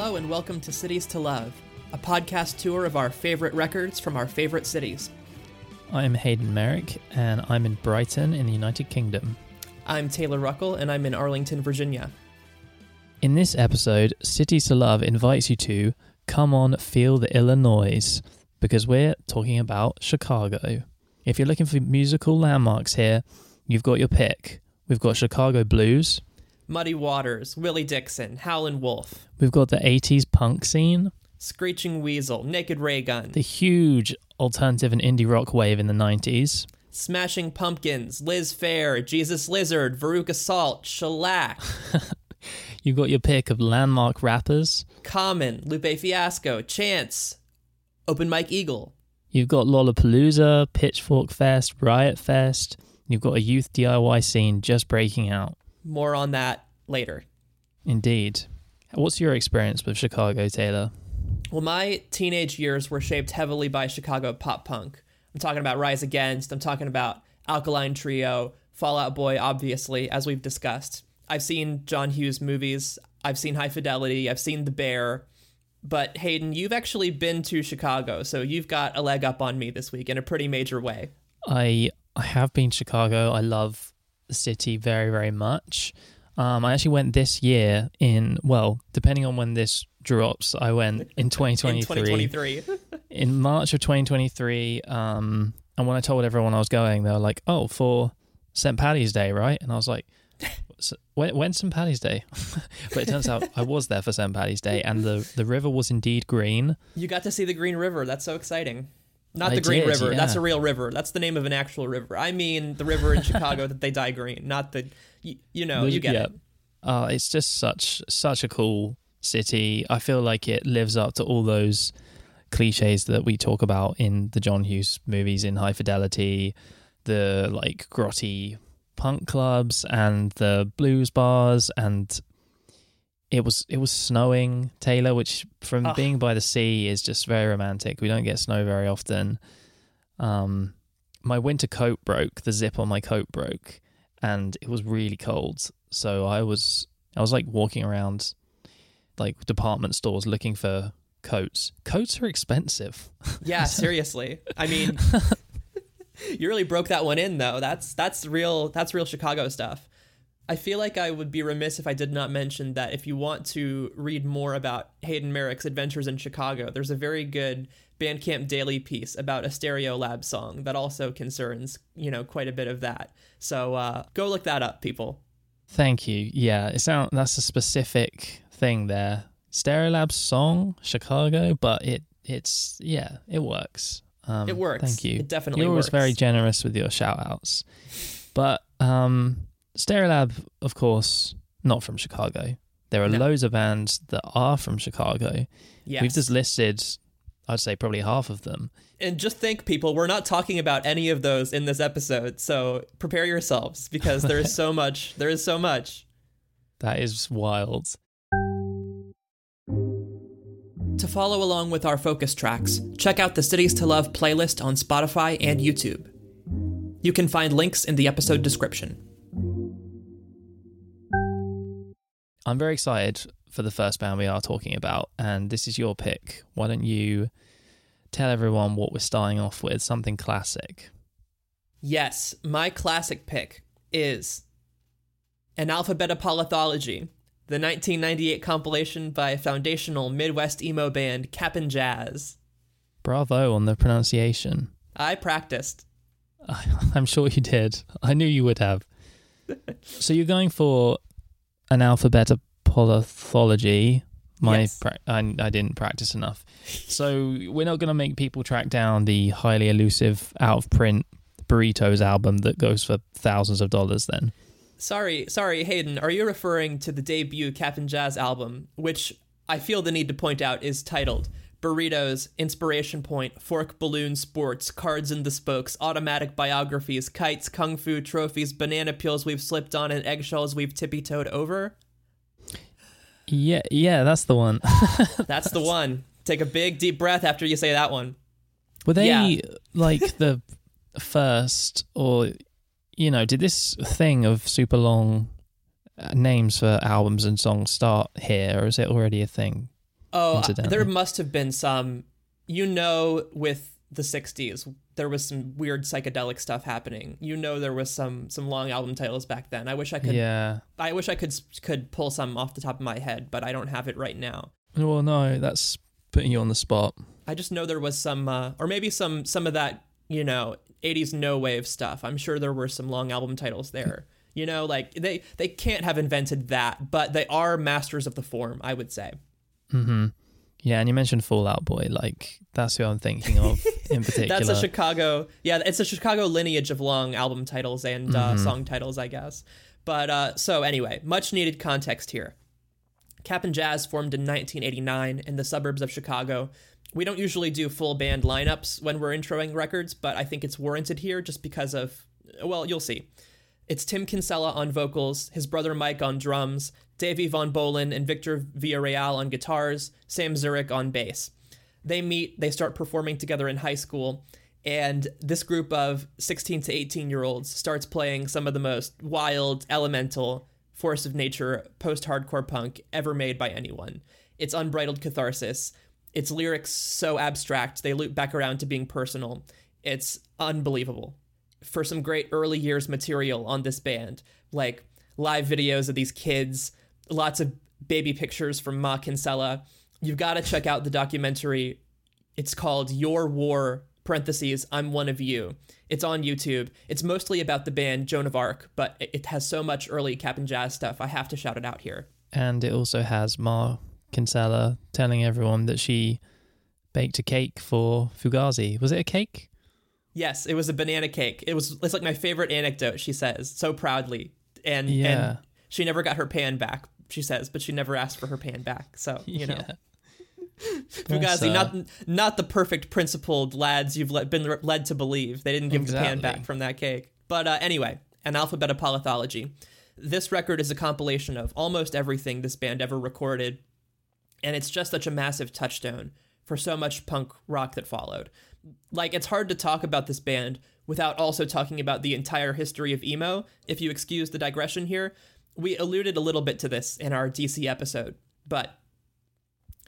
Hello, and welcome to Cities to Love, a podcast tour of our favorite records from our favorite cities. I'm Hayden Merrick, and I'm in Brighton in the United Kingdom. I'm Taylor Ruckle, and I'm in Arlington, Virginia. In this episode, Cities to Love invites you to come on, feel the Illinoise, because we're talking about Chicago. If you're looking for musical landmarks here, you've got your pick. We've got Chicago Blues, Muddy Waters, Willie Dixon, Howlin' Wolf, we've got the 80s punk scene, Screeching Weasel, Naked Raygun, the huge alternative and indie rock wave in the 90s, Smashing Pumpkins, Liz Phair, Jesus Lizard, Veruca Salt, Shellac, you've got your pick of landmark rappers, Common, Lupe Fiasco, Chance, Open Mike Eagle. You've got Lollapalooza, Pitchfork Fest, Riot Fest. You've got a youth DIY scene just breaking out. More on that later. Indeed. What's your experience with Chicago, Taylor? Well, my teenage years were shaped heavily by Chicago pop punk. I'm talking about Rise Against, I'm talking about Alkaline Trio, Fall Out Boy, obviously, as we've discussed. I've seen John Hughes movies, I've seen High Fidelity, I've seen The Bear. But Hayden, you've actually been to Chicago, so you've got a leg up on me this week in a pretty major way. I I have been to Chicago. I love the city very very much. Um, I actually went this year in well, depending on when this drops, I went in 2023. In 2023. in March of 2023. Um, and when I told everyone I was going, they were like, "Oh, for St. Patty's Day, right?" And I was like, "S- when, "When's St. Patty's Day?" but it turns out I was there for St. Patty's Day, and the the river was indeed green. you got to see the Green River. That's so exciting. Not I the Green did, River. That's a real river. That's the name of an actual river. I mean the river in Chicago that they dye green, not the you, you know, you get yeah. it. Uh, it's just such such a cool city. I feel like it lives up to all those cliches that we talk about in the John Hughes movies in High Fidelity, the like grotty punk clubs and the blues bars and it was it was snowing Taylor which from being by the sea is just very romantic. We don't get snow very often. Um my winter coat broke, the zip on my coat broke and it was really cold. So I was I was like walking around like department stores looking for coats. Coats are expensive. Yeah, seriously. I mean, you really broke that one in though. That's that's real that's real Chicago stuff. I feel like I would be remiss if I did not mention that if you want to read more about Hayden Merrick's adventures in Chicago, there's a very good Bandcamp daily piece about a Stereolab song that also concerns, you know, quite a bit of that. So uh, go look that up, people. Thank you. Yeah, it that's a specific thing there. Stereo Stereolab song, Chicago, but it it's yeah, it works. Um, It works. Thank you. It definitely You're always works. very generous with your shout outs. But um Stereolab, of course, not from Chicago. There are No. loads of bands that are from Chicago. Yes. We've just listed I'd say probably half of them. And just think, people, we're not talking about any of those in this episode. So prepare yourselves because there is so much. There is so much. That is wild. To follow along with our focus tracks, check out the Cities to Love playlist on Spotify and YouTube. You can find links in the episode description. I'm very excited for the first band we are talking about, and this is your pick. Why don't you tell everyone what we're starting off with? Something classic. Yes, my classic pick is Analphabetapolothology, the 1998 compilation by foundational Midwest emo band Cap'n Jazz. Bravo on the pronunciation. I practiced. I'm sure you did. I knew you would have. so you're going for an alphabet of polythology. My Yes. pra- I, I didn't practice enough. So we're not going to make people track down the highly elusive out of print burritos album that goes for thousands of dollars then. Sorry, sorry, Hayden. Are you referring to the debut Cap'n Jazz album, which I feel the need to point out is titled Burritos, Inspiration Point, Fork Balloon Sports, Cards in the Spokes, Automatic Biographies, Kites, Kung Fu Trophies, Banana Peels We've Slipped On, and Eggshells We've Tippy Toed Over? Yeah, yeah, that's the one. That's the one. Take a big deep breath after you say that one. Were they Yeah. like the first, or you know, did this thing of super long names for albums and songs start here, or is it already a thing? Oh, uh, there must have been some. You know, with the '60s, there was some weird psychedelic stuff happening. You know, there was some some long album titles back then. I wish I could. yeah. I wish I could could pull some off the top of my head, but I don't have it right now. Well, no, that's putting you on the spot. I just know there was some, uh, or maybe some some of that, you know, '80s no wave stuff. I'm sure there were some long album titles there. You know, like they they can't have invented that, but they are masters of the form. I would say. Hmm Yeah, and you mentioned Fall Out Boy. Like that's who I'm thinking of in particular. That's a Chicago. Yeah, it's a Chicago lineage of long album titles and uh, Mhm. song titles, I guess. But uh, so anyway, much needed context here. Cap'n Jazz formed in 1989 in the suburbs of Chicago. We don't usually do full band lineups when we're introing records, but I think it's warranted here just because of, well, you'll see. It's Tim Kinsella on vocals, his brother Mike on drums, Davey Von Bohlen and Victor Villarreal on guitars, Sam Zurick on bass. They meet, they start performing together in high school, and this group of 16 to 18 year olds starts playing some of the most wild, elemental, force of nature post hardcore punk ever made by anyone. It's unbridled catharsis. Its lyrics so abstract, they loop back around to being personal. It's unbelievable. For some great early years material on this band, like live videos of these kids, lots of baby pictures from Ma Kinsella, you've got to check out the documentary. It's called Your War, parentheses, I'm One of You. It's on YouTube. It's mostly about the band Joan of Arc, but it has so much early Cap'n Jazz stuff. I have to shout it out here. and it also has Ma Kinsella telling everyone that she baked a cake for Fugazi. Was it a cake? Yes, it was a banana cake. It was it's like my favorite anecdote, she says, so proudly. And Yeah. and she never got her pan back, she says, but she never asked for her pan back. So, you know. Yeah. Fugazi, uh, not not the perfect principled lads you've let, been led to believe. They didn't give the pan back from that cake. But uh, anyway, Analphabetapolothology. This record is a compilation of almost everything this band ever recorded, and it's just such a massive touchstone for so much punk rock that followed. Like it's hard to talk about this band without also talking about the entire history of emo. If you excuse the digression here, we alluded a little bit to this in our DC episode, but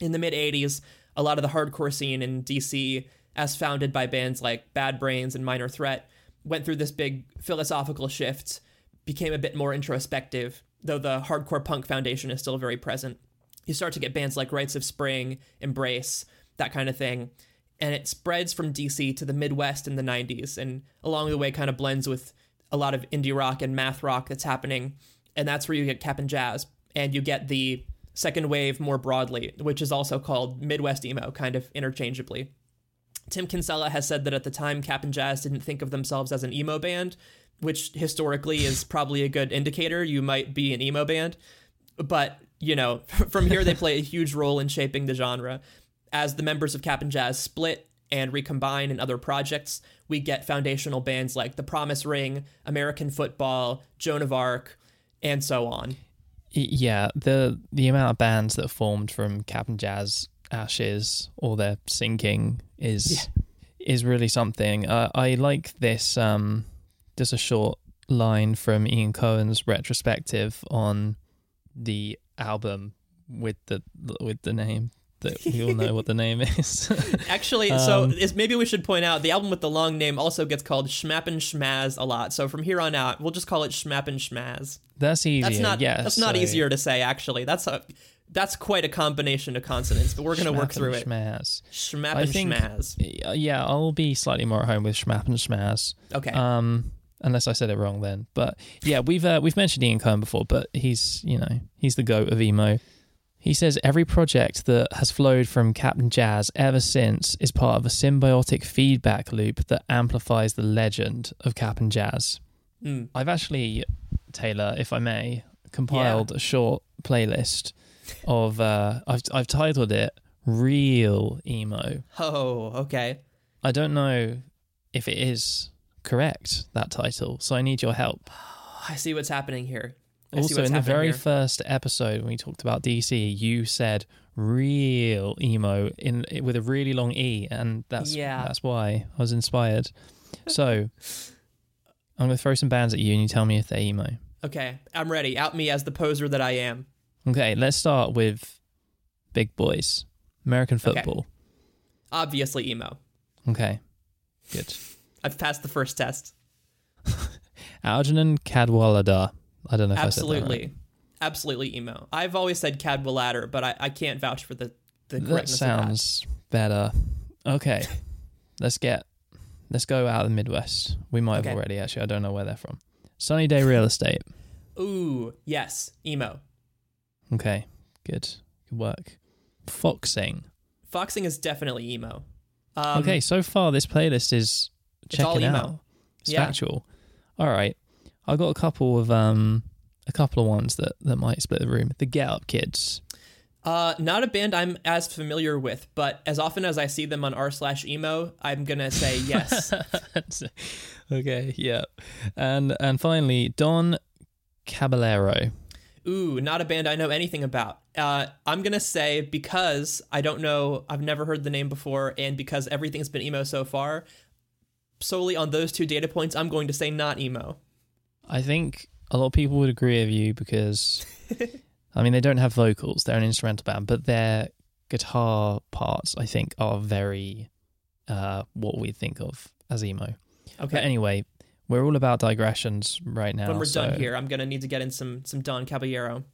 in the mid 80s, a lot of the hardcore scene in DC, as founded by bands like Bad Brains and Minor Threat, went through this big philosophical shift, became a bit more introspective, though the hardcore punk foundation is still very present. You start to get bands like Rites of Spring, Embrace, that kind of thing. And it spreads from DC to the Midwest in the 90s, and along the way, kind of blends with a lot of indie rock and math rock that's happening. And that's where you get Cap'n Jazz, and you get the second wave more broadly, which is also called Midwest emo, kind of interchangeably. Tim Kinsella has said that at the time, Cap'n Jazz didn't think of themselves as an emo band, which historically is probably a good indicator you might be an emo band. But, you know, from here they play a huge role in shaping the genre. As the members of Cap'n Jazz split and recombine in other projects, we get foundational bands like The Promise Ring, American Football, Joan of Arc, and so on. Yeah, the the amount of bands that formed from Cap'n Jazz ashes or their sinking is is really something. Uh, I like this. Um, just a short line from Ian Cohen's retrospective on the album with the with the name that we all know what the name is. Actually, so Um, it's, maybe we should point out the album with the long name also gets called Shmap'n Shmazz a lot. So from here on out, we'll just call it Shmap'n Shmazz. that's easier. That's not yeah, that's not so- easier to say actually. That's a that's quite a combination of consonants, but we're gonna work through and it. Schmaz. Schmappin' I think- Schmaz. Yeah, I'll be slightly more at home with Shmap'n Shmazz. Okay. Um, unless I said it wrong then. But yeah, we've uh, we've mentioned Ian Cohen before, but he's you know he's the goat of emo. He says every project that has flowed from Cap'n Jazz ever since is part of a symbiotic feedback loop that amplifies the legend of Cap'n Jazz. Mm. I've actually, Taylor, if I may, compiled a short playlist of. Uh, I've I've titled it "Real Emo." Oh, okay. I don't know if it is correct that title, so I need your help. I see what's happening here. Also, in the very here. first episode when we talked about DC, you said real emo in with a really long e, and that's Yeah. that's why I was inspired. So I'm gonna throw some bands at you, and you tell me if they're emo. Okay, I'm ready. Out me as the poser that I am. Okay, let's start with Big Boys. American football. Obviously emo. Okay. Good. I've passed the first test. Algernon Cadwallader. I don't know if I said that Absolutely. right. Absolutely emo. I've always said Cadwallader, but I, I can't vouch for the, the That sounds better. Okay. let's get let's go out of the Midwest. We might have already actually. I don't know where they're from. Sunny Day Real Estate. Ooh, yes, emo. Okay. Good. Good work. Foxing. Foxing is definitely emo. Um, okay, so far this playlist is It's all checking emo. out. It's Yeah. factual. All right. I got a couple of um a couple of ones that that might split the room. The Get Up Kids. Uh, not a band I'm as familiar with, but as often as I see them on r slash emo, I'm gonna say yes. okay, yeah. And and finally Don Caballero. Ooh, not a band I know anything about. Uh, I'm gonna say because I don't know, I've never heard the name before, and because everything's been emo so far, solely on those two data points, I'm going to say not emo. I think a lot of people would agree with you because I mean they don't have vocals, they're an instrumental band, but their guitar parts I think are very uh what we think of as emo. Okay. But anyway, we're all about digressions right now. when we're so- done here, I'm gonna need to get in some some Don Caballero.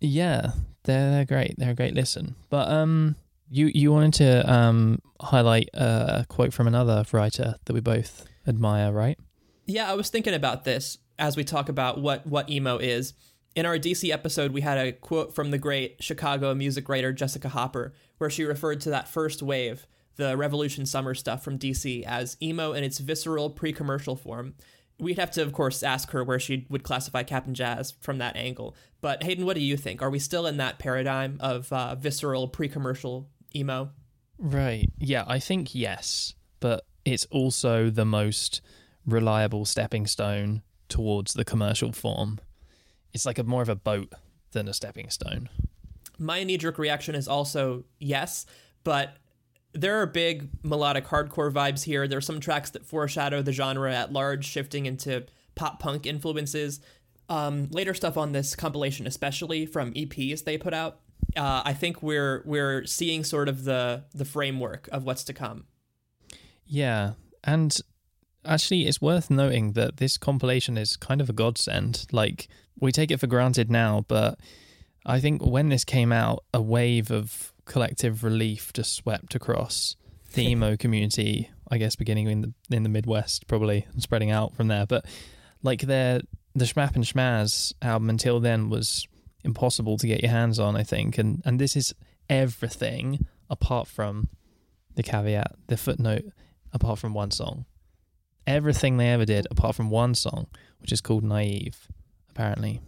Yeah, they're they're great. They're a great listen. But um, you you wanted to um highlight a quote from another writer that we both admire, right? Yeah, I was thinking about this as we talk about what what emo is. In our DC episode, we had a quote from the great Chicago music writer Jessica Hopper, where she referred to that first wave, the Revolution Summer stuff from DC, as emo in its visceral pre-commercial form. We'd have to, of course, ask her where she would classify Cap'n Jazz from that angle. But Hayden, what do you think? Are we still in that paradigm of uh, visceral pre-commercial emo? Right. Yeah, I think yes, but it's also the most reliable stepping stone towards the commercial form. It's like a more of a boat than a stepping stone. my knee jerk reaction is also yes, but there are big melodic hardcore vibes here. There are some tracks that foreshadow the genre at large, shifting into pop punk influences. Um, later stuff on this compilation, especially from EPs they put out, uh, I think we're we're seeing sort of the the framework of what's to come. Yeah, and actually, it's worth noting that this compilation is kind of a godsend. Like, we take it for granted now, but I think when this came out, a wave of collective relief just swept across the emo community. I guess beginning in the in the Midwest, probably and spreading out from there. But like, their the Shmap'n Shmazz album until then was impossible to get your hands on. I think, and and this is everything apart from the caveat, the footnote apart from one song. Everything they ever did apart from one song, which is called Naive, apparently.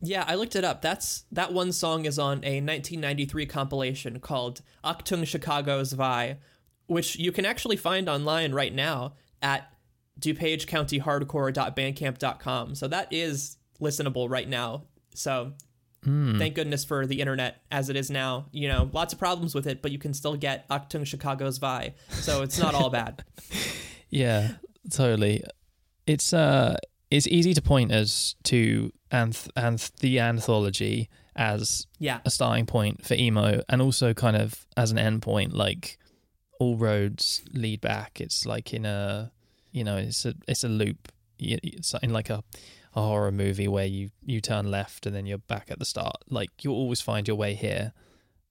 Yeah, I looked it up. That's that one song is on a 1993 compilation called ah Achtung Chicago Zwei, which you can actually find online right now at DuPageCountyHardcore.bandcamp.com. So that is listenable right now. So hmm. thank goodness for the internet as it is now. You know, lots of problems with it, but you can still get ah Achtung Chicago Zwei. So it's not all bad. Yeah, totally. It's uh it's easy to point us to anth- anth- the anthology as Yeah. a starting point for emo and also kind of as an end point like all roads lead back. It's like in a you know it's a it's a loop. It's in like a, a horror movie where you you turn left and then you're back at the start. Like you'll always find your way here.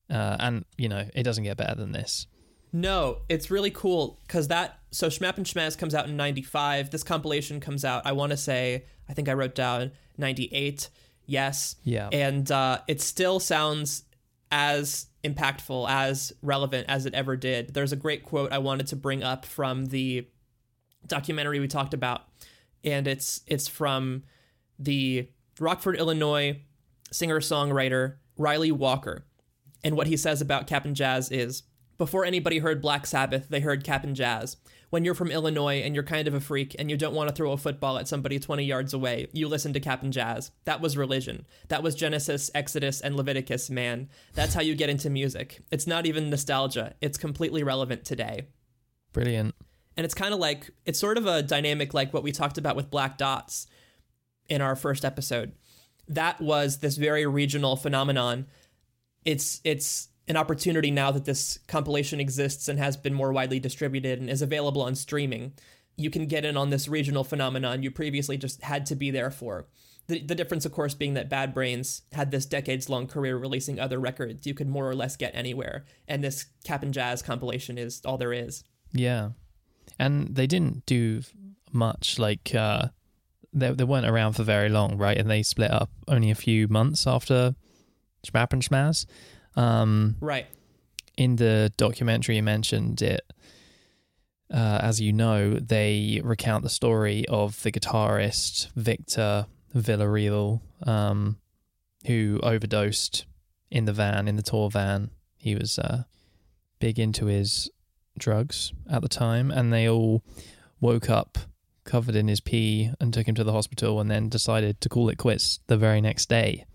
Uh, and you know it doesn't get better than this No, it's really cool because that so Shmap'n Shmazz comes out in '95. This compilation comes out. I want to say I think I wrote down '98. Yes. Yeah. And uh, it still sounds as impactful, as relevant as it ever did. There's a great quote I wanted to bring up from the documentary we talked about, and it's it's from the Rockford, Illinois singer songwriter Ryley Walker. And what he says about Cap'n Jazz is before anybody heard Black Sabbath, they heard Cap'n Jazz. When you're from Illinois and you're kind of a freak and you don't want to throw a football at somebody 20 yards away, you listen to Cap'n Jazz. That was religion. That was Genesis, Exodus, and Leviticus, man. That's how you get into music. It's not even nostalgia, it's completely relevant today. brilliant And it's kind of like, it's sort of a dynamic like what we talked about with Black Dots in our first episode. That was this very regional phenomenon. It's it's an opportunity now that this compilation exists and has been more widely distributed and is available on streaming. You can get in on this regional phenomenon you previously just had to be there for. The, the difference, of course, being that Bad Brains had this decades long career releasing other records you could more or less get anywhere. And this Cap'n Jazz compilation is all there is. Yeah. And they didn't do much. Like, uh, they, they weren't around for very long, right? And they split up only a few months after Shmap'n Shmazz. Um, right. In the documentary, you mentioned it. Uh, as you know, they recount the story of the guitarist Victor Villarreal, um, who overdosed in the van, in the tour van. He was uh, big into his drugs at the time, and they all woke up covered in his pee and took him to the hospital and then decided to call it quits the very next day.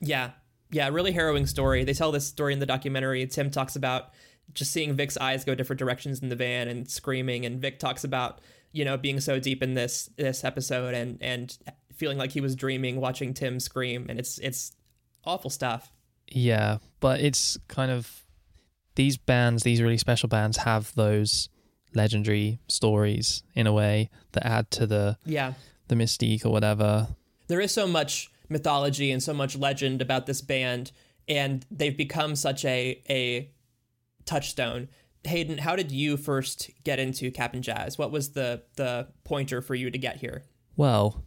Yeah. Yeah, really harrowing story. They tell this story in the documentary. Tim talks about just seeing Vic's eyes go different directions in the van and screaming and Vic talks about, you know, being so deep in this this episode and and feeling like he was dreaming watching Tim scream and it's it's awful stuff. Yeah, but it's kind of these bands, these really special bands have those legendary stories in a way that add to the yeah the mystique or whatever. There is so much mythology and so much legend about this band, and they've become such a a touchstone. Hayden, how did you first get into Cap'n Jazz? What was the the pointer for you to get here? Well,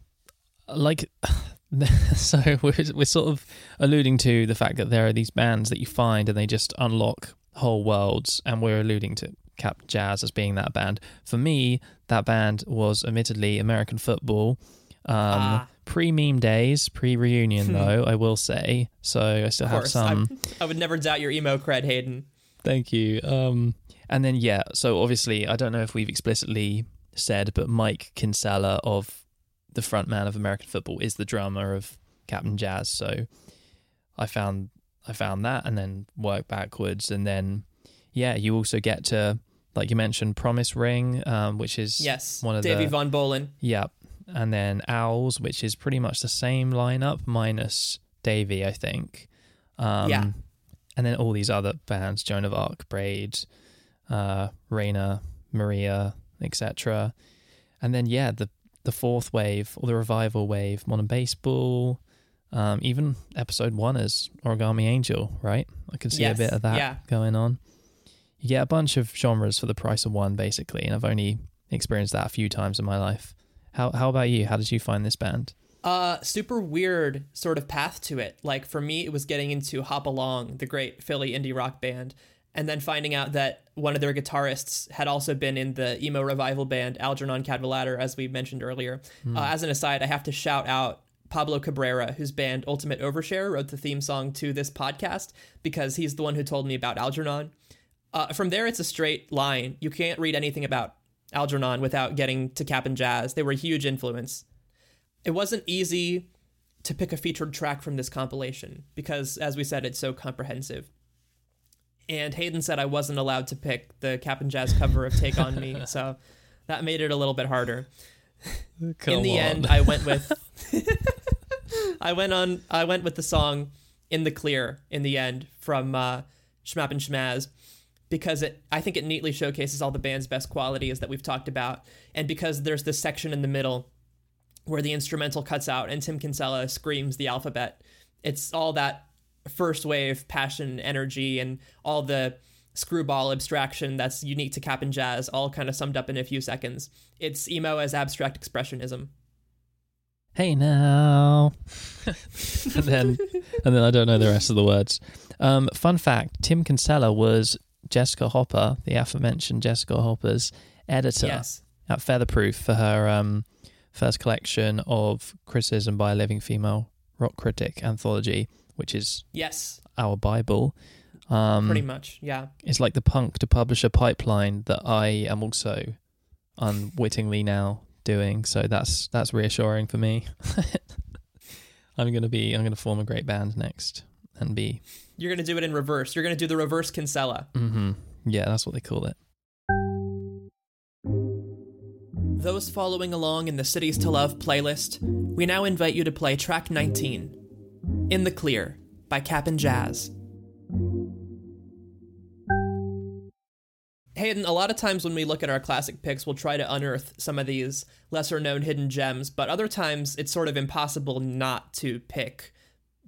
like so we're we're sort of alluding to the fact that there are these bands that you find and they just unlock whole worlds, and we're alluding to Cap Jazz as being that band. For me, that band was admittedly American football. Um, ah. Pre meme days, pre reunion hmm. though, I will say. So I still have some. I, I, would never doubt your emo cred, Hayden. Thank you. Um, and then yeah, so obviously I don't know if we've explicitly said, but Mike Kinsella of the frontman of American football is the drummer of Cap'n Jazz. So I found I found that and then work backwards and then yeah, you also get to like you mentioned, Promise Ring, um, which is yes, one of the Davey the Von Bohlen. Yep, and then Owls, which is pretty much the same lineup minus Davey, I think. Um, yeah, and then all these other bands: Joan of Arc, Braid, uh, Rainer, Maria, etc. And then yeah, the the fourth wave or the revival wave, modern baseball. Um, even episode one is Origami Angel, right? I can see yes. a bit of that yeah. going on you get a bunch of genres for the price of one, basically, and I've only experienced that a few times in my life. How how about you? How did you find this band? Uh, super weird sort of path to it. Like for me, it was getting into Hop Along, the great Philly indie rock band, and then finding out that one of their guitarists had also been in the emo revival band Algernon Cadwallader, as we mentioned earlier. Mm. Uh, as an aside, I have to shout out Pablo Cabrera, whose band Ultimate Overshare wrote the theme song to this podcast because he's the one who told me about Algernon. Uh, from there, it's a straight line. You can't read anything about Algernon without getting to Cap'n Jazz. They were a huge influence. It wasn't easy to pick a featured track from this compilation because, as we said, it's so comprehensive. And Hayden said I wasn't allowed to pick the Cap'n Jazz cover of Take On Me, so that made it a little bit harder. Come in the on. end, I went with I went on I went with the song "In the Clear" in the end from uh, Shmap'n Shmazz because it I think it neatly showcases all the band's best qualities that we've talked about, and because there's this section in the middle where the instrumental cuts out and Tim Kinsella screams the alphabet. It's all that first wave passion, energy, and all the screwball abstraction that's unique to Cap'n Jazz, all kind of summed up in a few seconds. It's emo as abstract expressionism. Hey now, and then and then I don't know the rest of the words. Um, fun fact: Tim Kinsella was Jessica Hopper, the aforementioned Jessica Hopper's editor yes. at Featherproof for her um, first collection of criticism by a living female rock critic anthology, which is yes our Bible. Um, Pretty much, yeah. It's like the punk to publisher pipeline that I am also unwittingly now doing. So that's that's reassuring for me. I'm gonna be I'm gonna form a great band next and be you're going to do it in reverse. You're going to do the reverse Kinsella. Mm-hmm. Yeah, that's what they call it. Those following along in the Cities to Love playlist, we now invite you to play track 19, In the Clear, by Cap'n Jazz. Hayden, a lot of times when we look at our classic picks, we'll try to unearth some of these lesser known hidden gems, but other times it's sort of impossible not to pick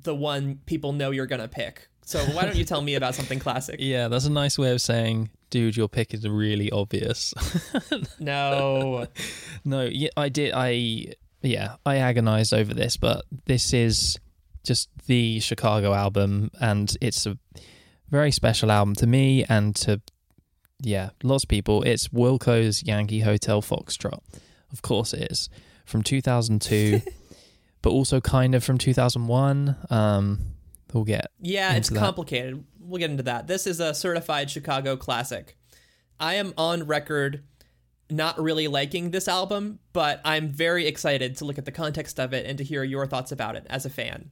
the one people know you're going to pick. So why don't you tell me about something classic? Yeah, that's a nice way of saying, dude, your pick is really obvious. no. no, yeah, I did. I, yeah, I agonized over this, but this is just the Chicago album, and it's a very special album to me and to yeah, lots of people. It's Wilco's Yankee Hotel Foxtrot. Of course it is. From 2002, but also kind of from 2001. Um, we'll get. Yeah, it's that. complicated. We'll get into that. This is a certified Chicago classic. I am on record not really liking this album, but I'm very excited to look at the context of it and to hear your thoughts about it as a fan.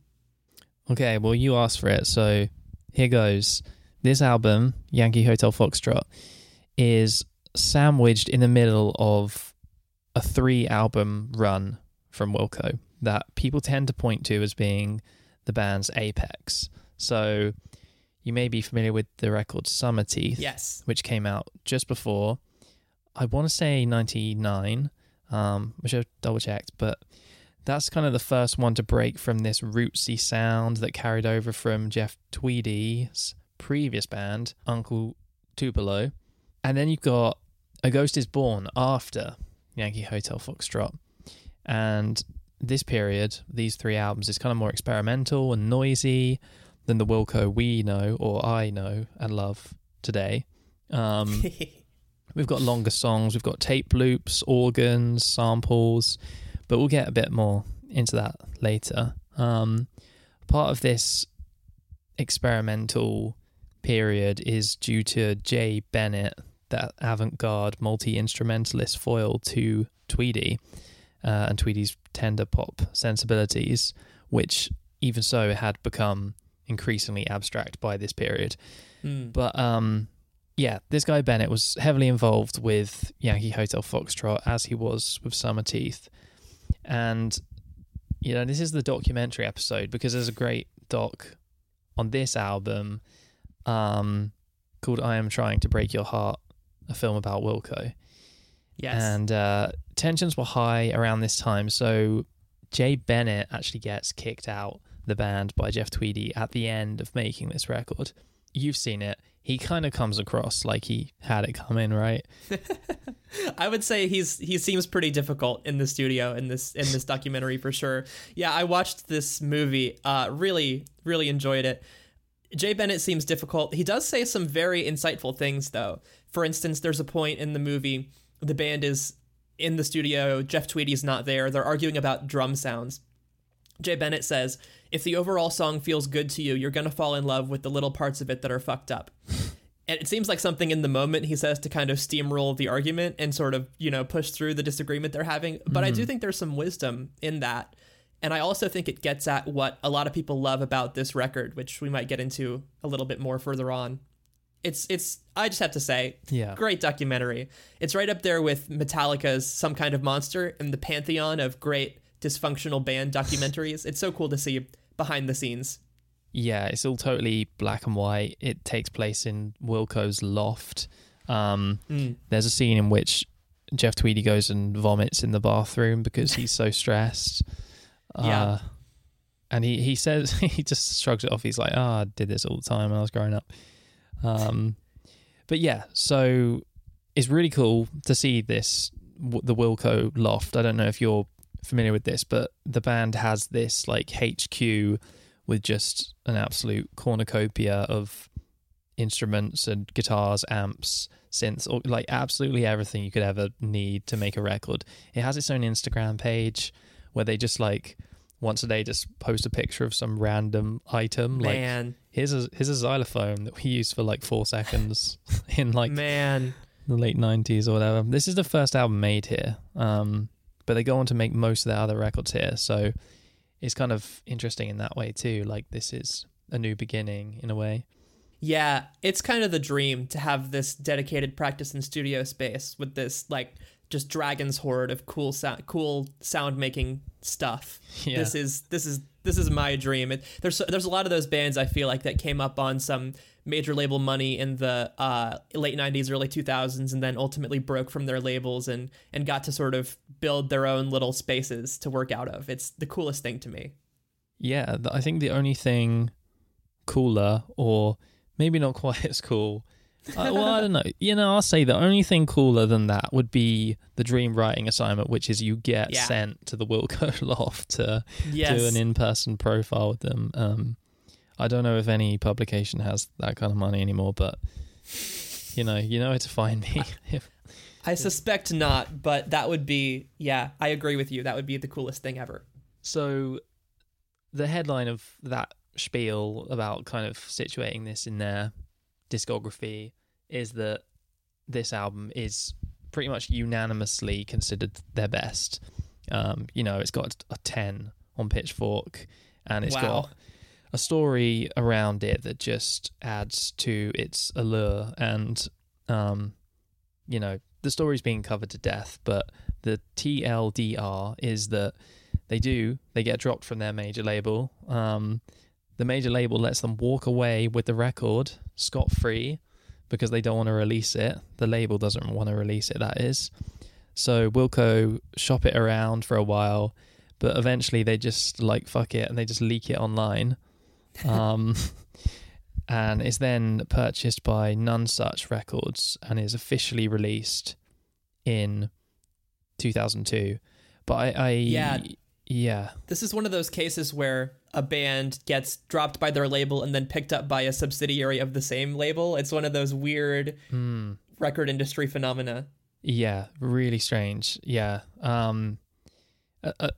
Okay, well, you asked for it, so here goes. This album, Yankee Hotel Foxtrot, is sandwiched in the middle of a three album run from Wilco that people tend to point to as being the band's apex. So you may be familiar with the record Summerteeth, yes, which came out just before. I want to say ninety nine, um, which I've double checked, but that's kind of the first one to break from this rootsy sound that carried over from Jeff Tweedy's previous band, Uncle Tupelo. And then you've got A Ghost is Born after Yankee Hotel Foxtrot. And this period, these three albums, is kind of more experimental and noisy than the Wilco we know or I know and love today. Um, we've got longer songs, we've got tape loops, organs, samples, but we'll get a bit more into that later. Um, part of this experimental period is due to Jay Bennett, that avant-garde multi-instrumentalist foil to Tweedy uh, and Tweedy's tender pop sensibilities, which even so had become increasingly abstract by this period. Mm. But um, yeah, this guy Bennett was heavily involved with Yankee Hotel Foxtrot as he was with Summerteeth, and you know this is the documentary episode because there's a great doc on this album um, called "I Am Trying to Break Your Heart," a film about Wilco. Yes. And uh, tensions were high around this time. So Jay Bennett actually gets kicked out the band by Jeff Tweedy at the end of making this record. You've seen it. He kind of comes across like he had it coming, right? I would say he's he seems pretty difficult in the studio in this in this documentary for sure. Yeah, I watched this movie. Uh, really, really enjoyed it. Jay Bennett seems difficult. He does say some very insightful things, though. For instance, there's a point in the movie the band is in the studio, Jeff Tweedy's not there, they're arguing about drum sounds. Jay Bennett says, If the overall song feels good to you, you're going to fall in love with the little parts of it that are fucked up. And it seems like something in the moment he says to kind of steamroll the argument and sort of, you know, push through the disagreement they're having. But mm-hmm. I do mm-hmm. think there's some wisdom in that. And I also think it gets at what a lot of people love about this record, which we might get into a little bit more further on it's it's I just have to say, yeah, great documentary. It's right up there with Metallica's Some Kind of Monster in the pantheon of great dysfunctional band documentaries. it's so cool to see behind the scenes. Yeah, it's all totally black and white. It takes place in Wilco's loft. Um, mm. There's a scene in which Jeff Tweedy goes and vomits in the bathroom because he's so stressed. Yeah. Uh, and he, he says, he just shrugs it off. He's like, oh, I did this all the time when I was growing up. Um, but yeah, so it's really cool to see this the Wilco loft. I don't know if you're familiar with this, but the band has this like HQ with just an absolute cornucopia of instruments and guitars, amps, synths, or like absolutely everything you could ever need to make a record. It has its own Instagram page where they just like once a day just post a picture of some random item. Man. Like here's a here's a xylophone that we used for like four seconds in like man the late nineties or whatever. This is the first album made here. Um, but they go on to make most of their other records here. So it's kind of interesting in that way too. Like this is a new beginning in a way. Yeah, it's kind of the dream to have this dedicated practice and studio space with this like just dragon's hoard of cool sound, cool sound making stuff. Yeah. This is this is this is my dream. It, there's there's a lot of those bands I feel like that came up on some major label money in the uh, late 90s early 2000s and then ultimately broke from their labels and and got to sort of build their own little spaces to work out of it's the coolest thing to me Yeah, I think the only thing cooler, or maybe not quite as cool. Uh, well, I don't know. You know, I'll say the only thing cooler than that would be the dream writing assignment, which is you get Yeah. sent to the Wilco loft to yes do an in-person profile with them. Um, I don't know if any publication has that kind of money anymore, but you know, you know where to find me. I suspect not but that would be yeah i agree with you that would be the coolest thing ever so, the headline of that spiel about kind of situating this in their discography is that this album is pretty much unanimously considered their best. Um, you know, it's got a 10 on Pitchfork and it's Wow. got a story around it that just adds to its allure and um, you know, the story's being covered to death, but the TLDR is that they do they get dropped from their major label. Um, the major label lets them walk away with the record scot free because they don't want to release it. The label doesn't want to release it. That is. So Wilco shop it around for a while, but eventually they just like fuck it and they just leak it online. Um, and it's then purchased by Nonesuch Records and is officially released in 2002. But I, I Yeah. Yeah, this is one of those cases where a band gets dropped by their label and then picked up by a subsidiary of the same label it's one of those weird mm, record industry phenomena yeah, really strange. Yeah, um,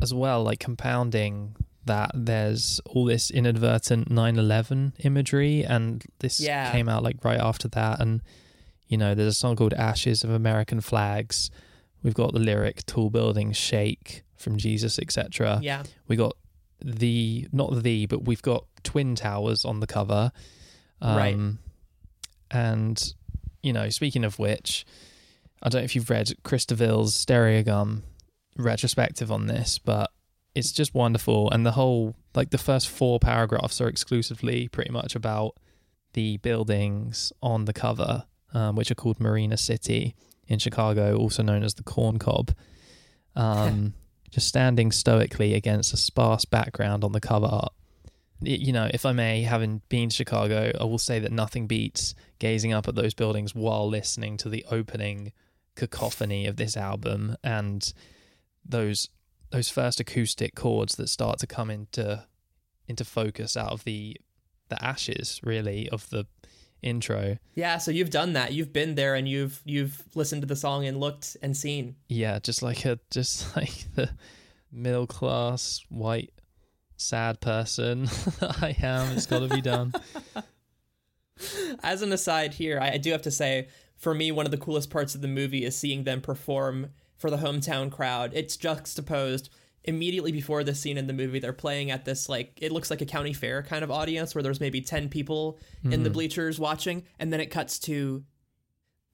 as well, like compounding that there's all this inadvertent 9/11 imagery, and this Yeah. came out like right after that, and you know, there's a song called "Ashes of American Flags." We've got the lyric "Tall buildings shake" from Jesus, etc. yeah We got the not the, but we've got twin towers on the cover. Um, Right. And you know, speaking of which, I don't know if you've read Chris DeVille's Stereogum retrospective on this, but it's just wonderful. And the whole like the first four paragraphs are exclusively pretty much about the buildings on the cover, um, which are called Marina City in Chicago, also known as the Corn Cob. Um, just standing stoically against a sparse background on the cover art. You know, if I may, having been to Chicago, I will say that nothing beats gazing up at those buildings while listening to the opening cacophony of this album and those those first acoustic chords that start to come into into focus out of the the ashes really of the intro. Yeah, so you've done that. You've been there and you've you've listened to the song and looked and seen. Yeah, just like a just like the middle class white sad person that I am. It's got to be done. As an aside here, I, I do have to say, for me, one of the coolest parts of the movie is seeing them perform for the hometown crowd. It's juxtaposed immediately before this scene in the movie. They're playing at this like it looks like a county fair kind of audience where there's maybe ten people in the bleachers watching, and then it cuts to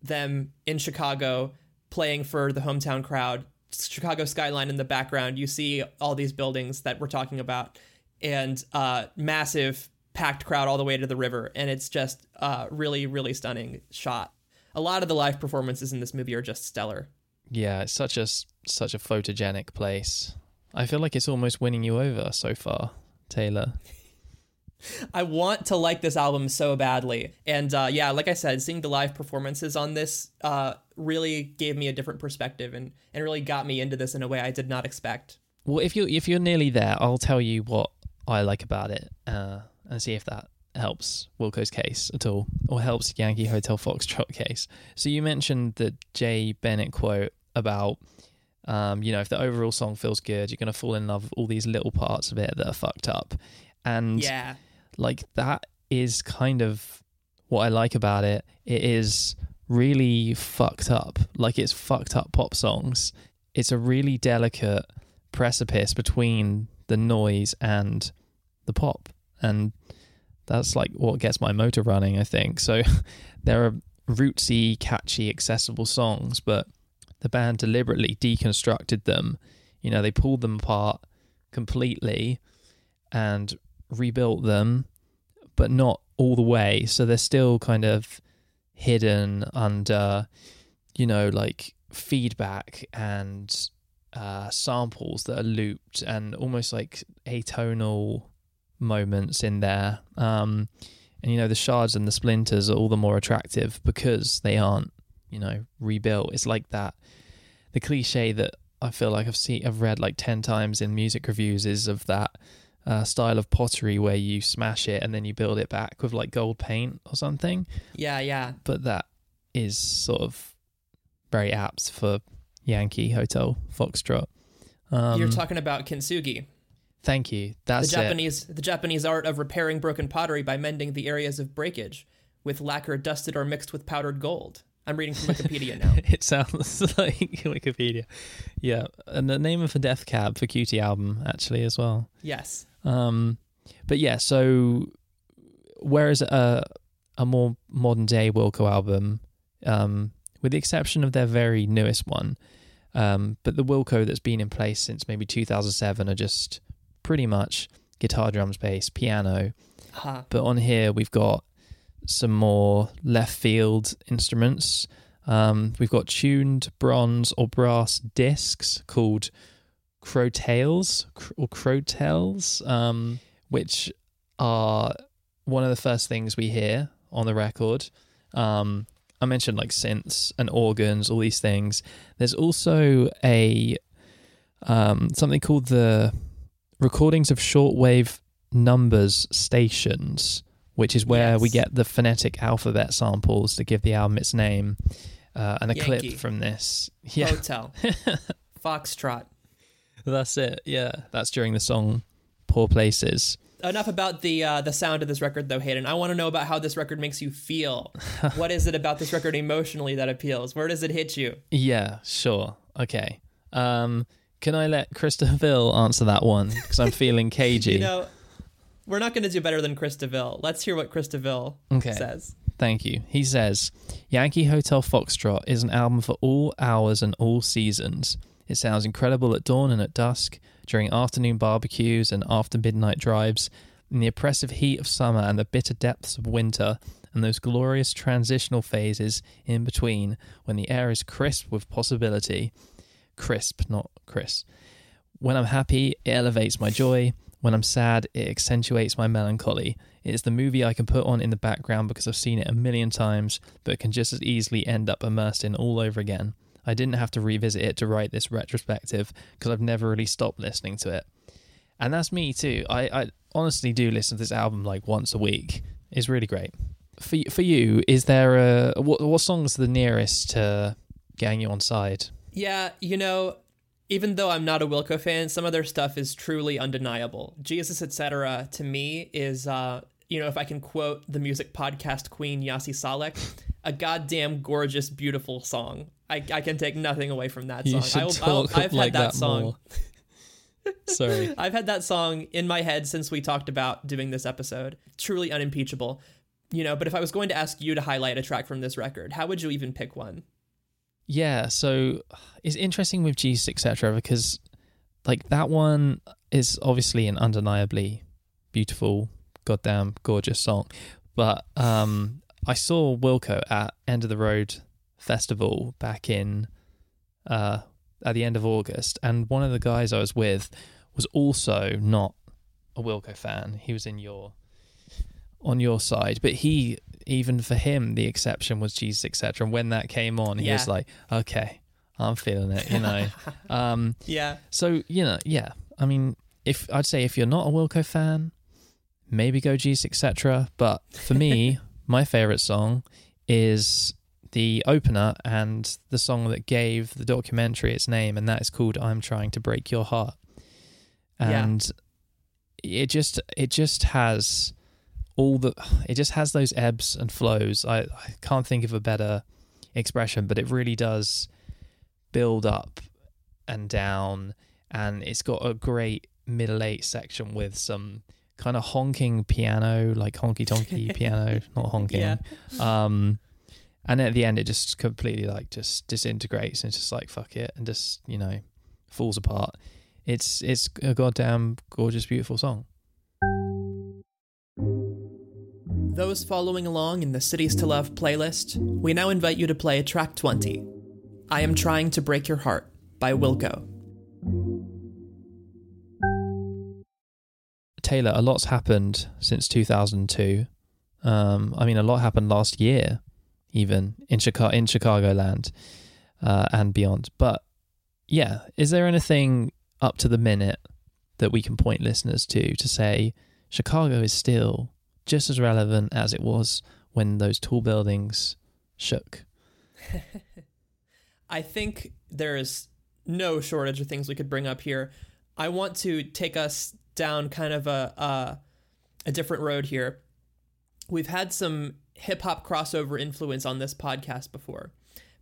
them in Chicago playing for the hometown crowd. Chicago skyline in the background. You see all these buildings that we're talking about, and uh, massive packed crowd all the way to the river, and it's just uh, really, really stunning shot. A lot of the live performances in this movie are just stellar. Yeah, it's such a such a photogenic place. I feel like it's almost winning you over so far, Taylor. I want to like this album so badly. And uh, yeah, like I said, seeing the live performances on this uh, really gave me a different perspective and, and really got me into this in a way I did not expect. Well, if you if you're nearly there, I'll tell you what I like about it, uh, and see if that helps Wilco's case at all, or helps Yankee Hotel Foxtrot case. So you mentioned the Jay Bennett quote about, um, you know, if the overall song feels good, you're gonna fall in love with all these little parts of it that are fucked up, and Yeah. like that is kind of what I like about it. It is really fucked up. Like it's fucked up pop songs. It's a really delicate precipice between the noise and the pop. And that's like what gets my motor running, I think. So there are rootsy, catchy, accessible songs, but the band deliberately deconstructed them. You know, they pulled them apart completely and rebuilt them, but not all the way. So they're still kind of hidden under, you know, like feedback and uh, samples that are looped and almost like atonal moments in there. Um, and you know, the shards and the splinters are all the more attractive because they aren't, you know, rebuilt. It's like that. The cliche that I feel like I've seen, I've read like ten times in music reviews is of that uh, style of pottery where you smash it and then you build it back with like gold paint or something. Yeah, yeah. But that is sort of very apt for Yankee Hotel Foxtrot. Um, You're talking about kintsugi. Thank you. That's the Japanese it. the Japanese art of repairing broken pottery by mending the areas of breakage with lacquer dusted or mixed with powdered gold. I'm reading from Wikipedia now. it sounds like Wikipedia. Yeah, and the name of a Death Cab for Cutie album actually as well. Yes. Um, but yeah, so whereas a a more modern day Wilco album, um, with the exception of their very newest one, um, but the Wilco that's been in place since maybe 2007 are just pretty much guitar, drums, bass, piano. Uh-huh. But on here we've got some more left field instruments. Um, we've got tuned bronze or brass discs called crotales or crotales, um, which are one of the first things we hear on the record. Um, I mentioned like synths and organs, all these things. There's also a um, something called the recordings of shortwave numbers stations, which is where Yes. we get the phonetic alphabet samples to give the album its name. Uh, and a Yankee. clip from this. Yeah, Hotel. Foxtrot. that's it. Yeah, that's during the song "Poor Places." Enough about the uh, the sound of this record, though, Hayden. I want to know about how this record makes you feel. what is it about this record emotionally that appeals? Where does it hit you? Yeah, sure. Okay. Um, can I let Ville answer that one because I'm feeling cagey? You know, we're not going to do better than Chris DeVille. Let's hear what Chris DeVille Okay. says. Thank you. He says Yankee Hotel Foxtrot is an album for all hours and all seasons. It sounds incredible at dawn and at dusk, during afternoon barbecues and after midnight drives, in the oppressive heat of summer and the bitter depths of winter, and those glorious transitional phases in between when the air is crisp with possibility. Crisp, not Chris. When I'm happy, it elevates my joy. When I'm sad, it accentuates my melancholy. It is the movie I can put on in the background because I've seen it a million times, but can just as easily end up immersed in all over again. I didn't have to revisit it to write this retrospective because I've never really stopped listening to it. And that's me too. I, I honestly do listen to this album like once a week. It's really great. For for you, is there a what what song's the nearest to getting you on side? Yeah, you know, even though I'm not a Wilco fan, some of their stuff is truly undeniable. Jesus, etc. to me is, uh, you know, if I can quote the music podcast queen Yasi Salek, a goddamn gorgeous, beautiful song. I, I can take nothing away from that You song. I will, talk I'll, I've like had that, that song. Sorry. I've had that song in my head since we talked about doing this episode. Truly unimpeachable. You know, but if I was going to ask you to highlight a track from this record, how would you even pick one? Yeah, so it's interesting with Jesus etc. because like that one is obviously an undeniably beautiful, goddamn gorgeous song. But um I saw Wilco at End of the Road Festival back in uh at the end of August and one of the guys I was with was also not a Wilco fan. He was in your on your side, but he even for him the exception was Jesus etc. And when that came on, he was like, "Okay, I'm feeling it," you know. um, Yeah. so you know, yeah. I mean, if I'd say if you're not a Wilco fan, maybe go Jesus etc. But for me, my favorite song is the opener and the song that gave the documentary its name, and that is called "I'm Trying to Break Your Heart." Yeah. And it just it just has all the it just has those ebbs and flows. I, I can't think of a better expression, but it really does build up and down, and it's got a great middle eight section with some kind of honking piano, like honky tonky piano, not honking. Yeah. Um, and at the end it just completely like just disintegrates and it's just like fuck it and just you know falls apart it's it's a goddamn gorgeous beautiful song Those following along in the Cities to Love playlist, we now invite you to play track 20 I Am Trying to Break Your Heart by Wilco. taylor a lot's happened since 2002 um i mean a lot happened last year even in chicago in chicagoland uh, and beyond but yeah is there anything up to the minute that we can point listeners to to say chicago is still just as relevant as it was when those tall buildings shook. I think there is no shortage of things we could bring up here. I want to take us down kind of a a, a different road here. We've had some hip hop crossover influence on this podcast before,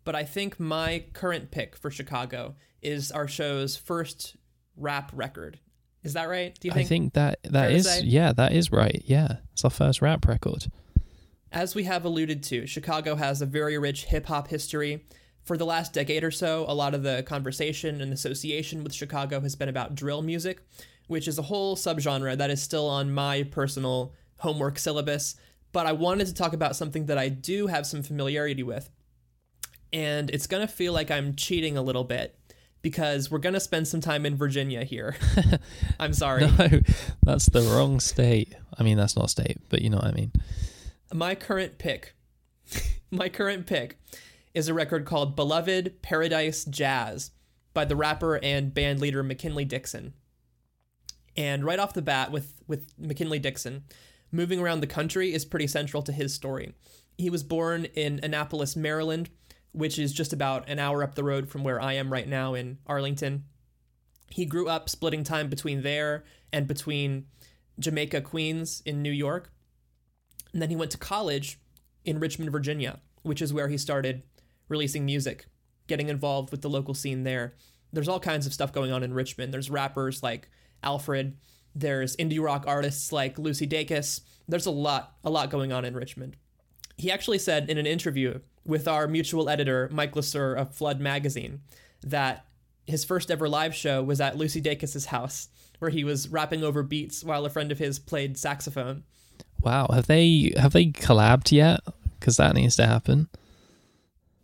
but I think my current pick for Chicago is our show's first rap record. Is that right? Do you think? I think that that is yeah, that is right. Yeah, it's our first rap record. As we have alluded to, Chicago has a very rich hip hop history. For the last decade or so, a lot of the conversation and association with Chicago has been about drill music, which is a whole subgenre that is still on my personal homework syllabus. But I wanted to talk about something that I do have some familiarity with. And it's going to feel like I'm cheating a little bit because we're going to spend some time in Virginia here. I'm sorry. no, that's the wrong state. I mean, that's not state, but you know what I mean. My current pick, my current pick is a record called Beloved Paradise Jazz by the rapper and band leader McKinley Dixon. And right off the bat with with McKinley Dixon, moving around the country is pretty central to his story. He was born in Annapolis, Maryland, which is just about an hour up the road from where I am right now in Arlington. He grew up splitting time between there and between Jamaica, Queens in New York. And then he went to college in Richmond, Virginia, which is where he started releasing music, getting involved with the local scene there. There's all kinds of stuff going on in Richmond. There's rappers like Alfred, there's indie rock artists like Lucy Dacus. There's a lot, a lot going on in Richmond. He actually said in an interview with our mutual editor, Mike LeSuer of Flood Magazine, that his first ever live show was at Lucy Dacus's house, where he was rapping over beats while a friend of his played saxophone. Wow, have they have they collabed yet? Because that needs to happen.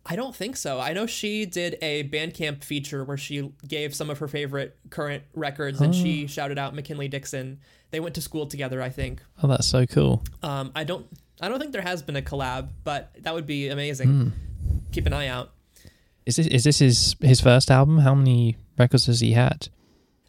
I don't think so. I know she did a Bandcamp feature where she gave some of her favorite current records, and she shouted out McKinley Dixon. They went to school together, I think. Oh, that's so cool. Um, I don't I don't think there has been a collab, but that would be amazing. Mm. Keep an eye out. Is this is this his his first album? How many records has he had?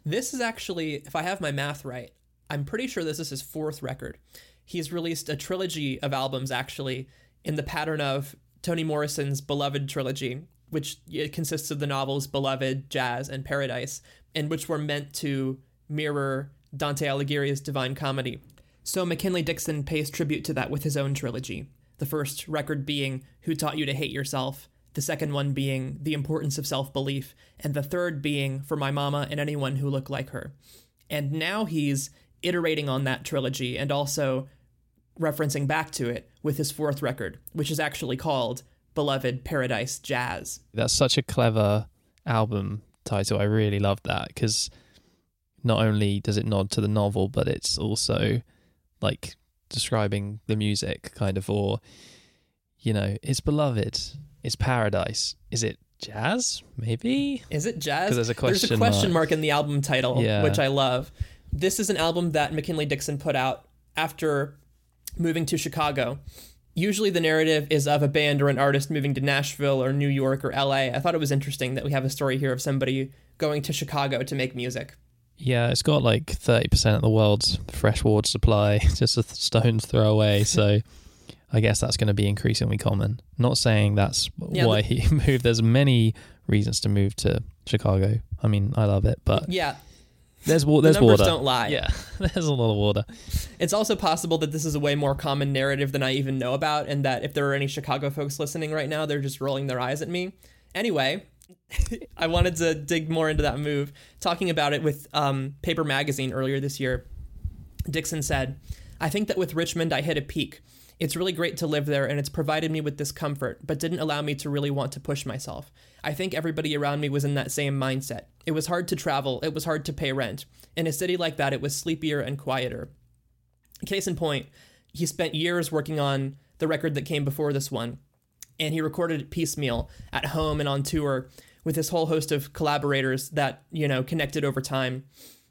This is actually, if I have my math right, I'm pretty sure this is his fourth record. He's released a trilogy of albums actually in the pattern of Toni Morrison's Beloved trilogy, which consists of the novels Beloved, Jazz, and Paradise, and which were meant to mirror Dante Alighieri's Divine Comedy. So McKinley Dixon pays tribute to that with his own trilogy. The first record being Who Taught You to Hate Yourself, the second one being The Importance of Self Belief, and the third being For My Mama and Anyone Who Looked Like Her. And now he's iterating on that trilogy and also referencing back to it with his fourth record, which is actually called Beloved Paradise Jazz. That's such a clever album title. I really love that because not only does it nod to the novel, but it's also like describing the music kind of or you know it's beloved it's paradise. Is it jazz? Maybe? Is it jazz? There's a question there's a question mark. mark in the album title yeah. which i love. This is an album that mckinley dixon put out after moving to chicago. Usually the narrative is of a band or an artist moving to nashville or new york or la i thought it was interesting that we have a story here of somebody going to chicago to make music yeah, it's got like 30% of the world's fresh water supply, just a stone's throw away. So I guess that's going to be increasingly common. Not saying that's yeah, why he moved. There's many reasons to move to Chicago. I mean, I love it, but yeah, there's wa- there's the water. Don't lie. Yeah, there's a lot of water. It's also possible that this is a way more common narrative than I even know about, and that if there are any Chicago folks listening right now, they're just rolling their eyes at me. Anyway, I wanted to dig more into that move. Talking about it with um, Paper Magazine earlier this year, Dixon said, I think that with Richmond, I hit a peak. It's really great to live there and it's provided me with this comfort, but didn't allow me to really want to push myself. I think everybody around me was in that same mindset. It was hard to travel, it was hard to pay rent. In a city like that, it was sleepier and quieter. Case in point, he spent years working on the record that came before this one, and he recorded it piecemeal at home and on tour with his whole host of collaborators that, you know, connected over time.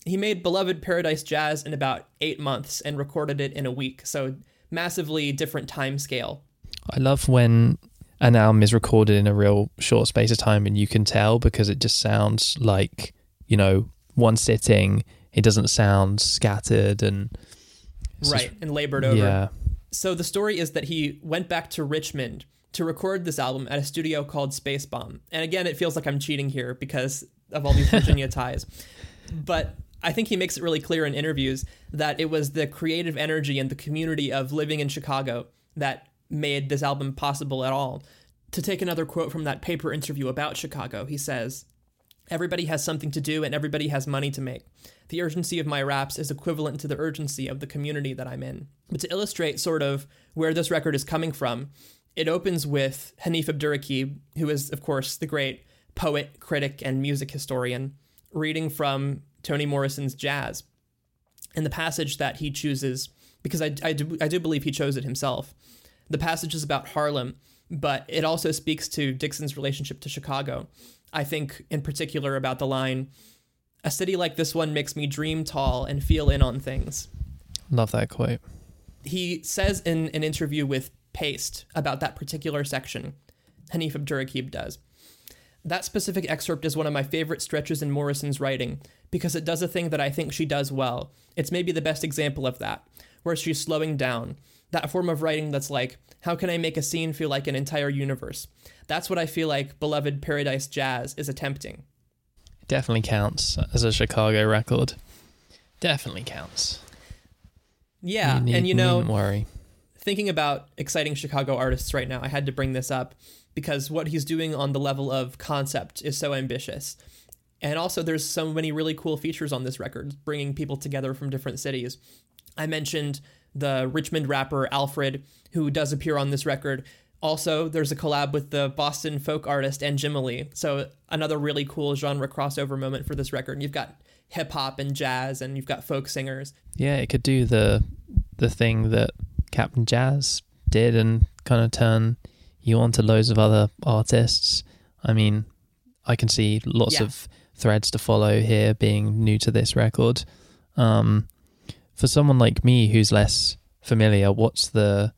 He made Beloved Paradise Jazz in about eight months and recorded it in a week, so massively different time scale. I love when an album is recorded in a real short space of time and you can tell because it just sounds like, you know, one sitting. It doesn't sound scattered and right just, and labored over. Yeah. So the story is that he went back to Richmond to record this album at a studio called Space Bomb. And again, it feels like I'm cheating here because of all these Virginia ties. But I think he makes it really clear in interviews that it was the creative energy and the community of living in Chicago that made this album possible at all. To take another quote from that paper interview about Chicago, he says, Everybody has something to do and everybody has money to make. The urgency of my raps is equivalent to the urgency of the community that I'm in. But to illustrate sort of where this record is coming from, it opens with Hanif Abdurraqib, who is, of course, the great poet, critic, and music historian, reading from Toni Morrison's Jazz. And the passage that he chooses, because I, I, do, I do believe he chose it himself, the passage is about Harlem, but it also speaks to Dixon's relationship to Chicago. I think, in particular, about the line, A city like this one makes me dream tall and feel in on things. Love that quote. He says in an interview with Paste about that particular section, Hanif Abdurraqib does. That specific excerpt is one of my favorite stretches in Morrison's writing because it does a thing that I think she does well. It's maybe the best example of that, where she's slowing down. That form of writing that's like, how can I make a scene feel like an entire universe? That's what I feel like Beloved Paradise Jazz is attempting. Definitely counts as a Chicago record. Definitely counts. Yeah, You need- and you know, worry. Thinking about exciting Chicago artists right now, I had to bring this up because what he's doing on the level of concept is so ambitious. And also, there's so many really cool features on this record, bringing people together from different cities. I mentioned the Richmond rapper Alfred, who does appear on this record. Also, there's a collab with the Boston folk artist Anjimile. So, another really cool genre crossover moment for this record. You've got hip hop and jazz, and you've got folk singers. Yeah, it could do the the thing that Cap'n Jazz did and kind of turn you on to loads of other artists. I mean, I can see lots Yeah. of threads to follow here being new to this record. Um, for someone like me who's less familiar, what's the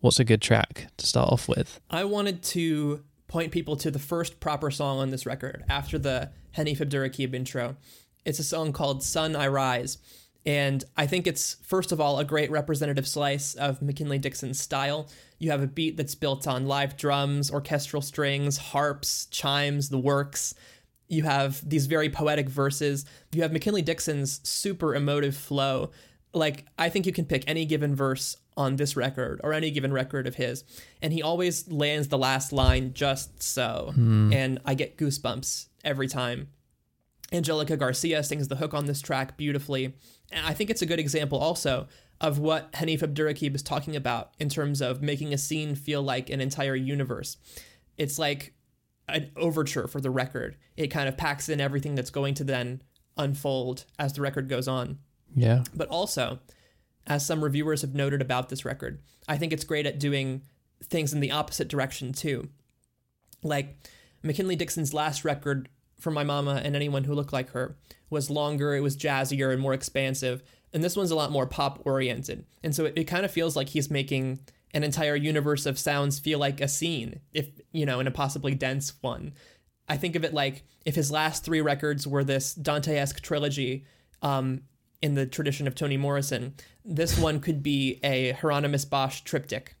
what's a good track to start off with? I wanted to point people to the first proper song on this record after the Hanif Abdurraqib intro. It's a song called Sun I Rise. And I think it's, first of all, a great representative slice of McKinley Dixon's style. You have a beat that's built on live drums, orchestral strings, harps, chimes, the works. You have these very poetic verses. You have McKinley Dixon's super emotive flow. Like, I think you can pick any given verse on this record or any given record of his, and he always lands the last line just so. Hmm. And I get goosebumps every time. Angelica Garcia sings the hook on this track beautifully. And I think it's a good example also of what Hanif Abdurraqib is talking about in terms of making a scene feel like an entire universe. It's like an overture for the record. It kind of packs in everything that's going to then unfold as the record goes on. Yeah. But also, as some reviewers have noted about this record, I think it's great at doing things in the opposite direction too. Like McKinley Dixon's last record for My Mama and Anyone Who Looked Like Her was longer, it was jazzier and more expansive, and this one's a lot more pop oriented. And so it, it kind of feels like he's making an entire universe of sounds feel like a scene, if you know, in a possibly dense one. I think of it like if his last three records were this Dante-esque trilogy, um, in the tradition of Toni Morrison, this one could be a Hieronymus Bosch triptych.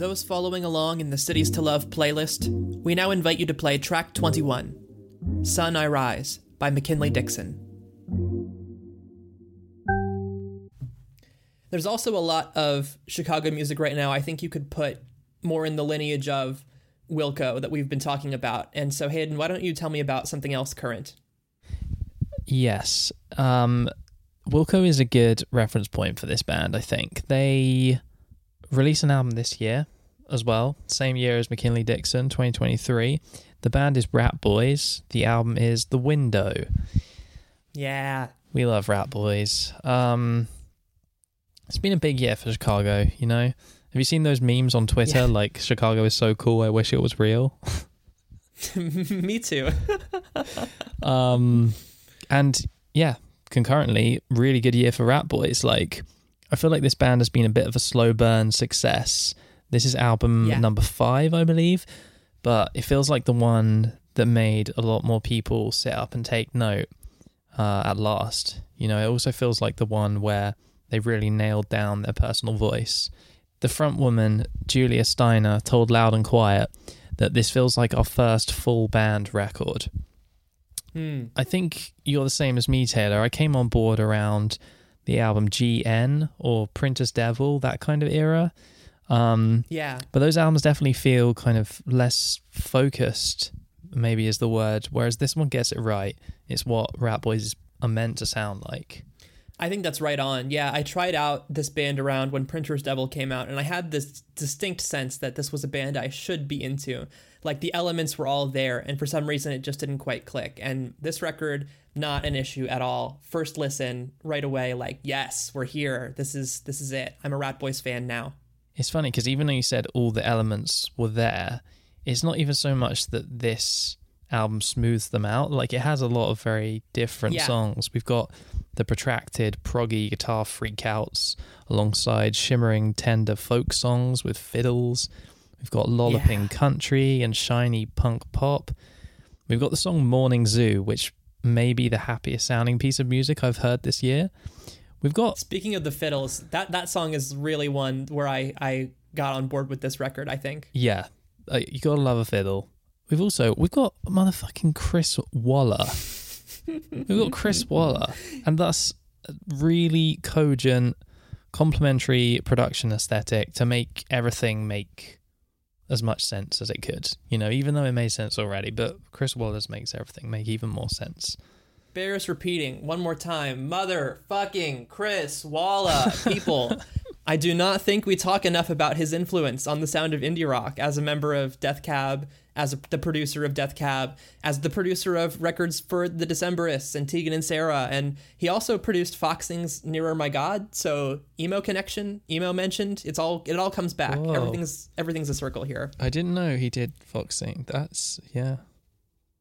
Those following along in the Cities to Love playlist, we now invite you to play track 21, Sun I Rise by McKinley Dixon. There's also a lot of Chicago music right now. I think you could put more in the lineage of Wilco that we've been talking about. And so, Hayden, why don't you tell me about something else current? Yes. Um, Wilco is a good reference point for this band, I think. They released an album this year as well, same year as McKinley Dixon, 2023. The band is Rat Boys. The album is The Window. Yeah. We love Rat Boys. Um, it's been a big year for Chicago, you know? Have you seen those memes on Twitter Yeah. like Chicago is so cool, I wish it was real? Me too. Um, and yeah, concurrently, really good year for Rat Boys. Like, I feel like this band has been a bit of a slow burn success. This is album Yeah. number five, I believe, but it feels like the one that made a lot more people sit up and take note uh, at last. You know, it also feels like the one where they really nailed down their personal voice. The front woman, Julia Steiner, told Loud and Quiet that this feels like our first full band record. Hmm. I think you're the same as me, Taylor. I came on board around the album GN or Printer's Devil, that kind of era. Um, Yeah. but those albums definitely feel kind of less focused, maybe is the word. Whereas this one gets it right. It's what Rat Boys are meant to sound like. I think that's right on. Yeah, I tried out this band around when Printer's Devil came out, and I had this distinct sense that this was a band I should be into. Like the elements were all there, and for some reason it just didn't quite click. And this record, not an issue at all. First listen, right away, like yes, we're here. This is this is it. I'm a Rat Boys fan now. It's funny because even though you said all the elements were there, it's not even so much that this album smooths them out. Like it has a lot of very different Yeah. songs. We've got the protracted proggy guitar freakouts alongside shimmering tender folk songs with fiddles. We've got lolloping Yeah. country and shiny punk pop. We've got the song Morning Zoo, which may be the happiest sounding piece of music I've heard this year. We've got Speaking of the fiddles, that that song is really one where I I got on board with this record. I think. Yeah, uh, you gotta love a fiddle. We've also we've got motherfucking Chris Walla. we've got Chris Walla, and that's a really cogent, complementary production aesthetic to make everything make as much sense as it could. You know, even though it made sense already, but Chris Walla makes everything make even more sense. bears repeating one more time mother fucking chris walla people i do not think we talk enough about his influence on the sound of indie rock as a member of death cab as a, the producer of death cab as the producer of records for the decemberists and tegan and sarah and he also produced foxing's nearer my god so emo connection emo mentioned it's all it all comes back Whoa. everything's everything's a circle here I didn't know he did Foxing. That's yeah.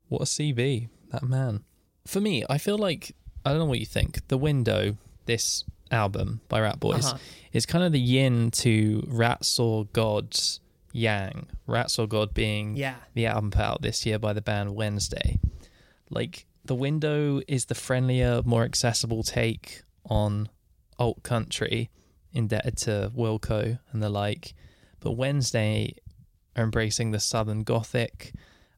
What a CV, that man. For me, I feel like I don't know what you think. The Window, this album by Rat Boys, Uh-huh. is kind of the yin to Rat Saw God's yang. Rat Saw God being yeah the album put out this year by the band Wednesday. Like The Window is the friendlier, more accessible take on alt country, indebted to Wilco and the like. But Wednesday are embracing the southern gothic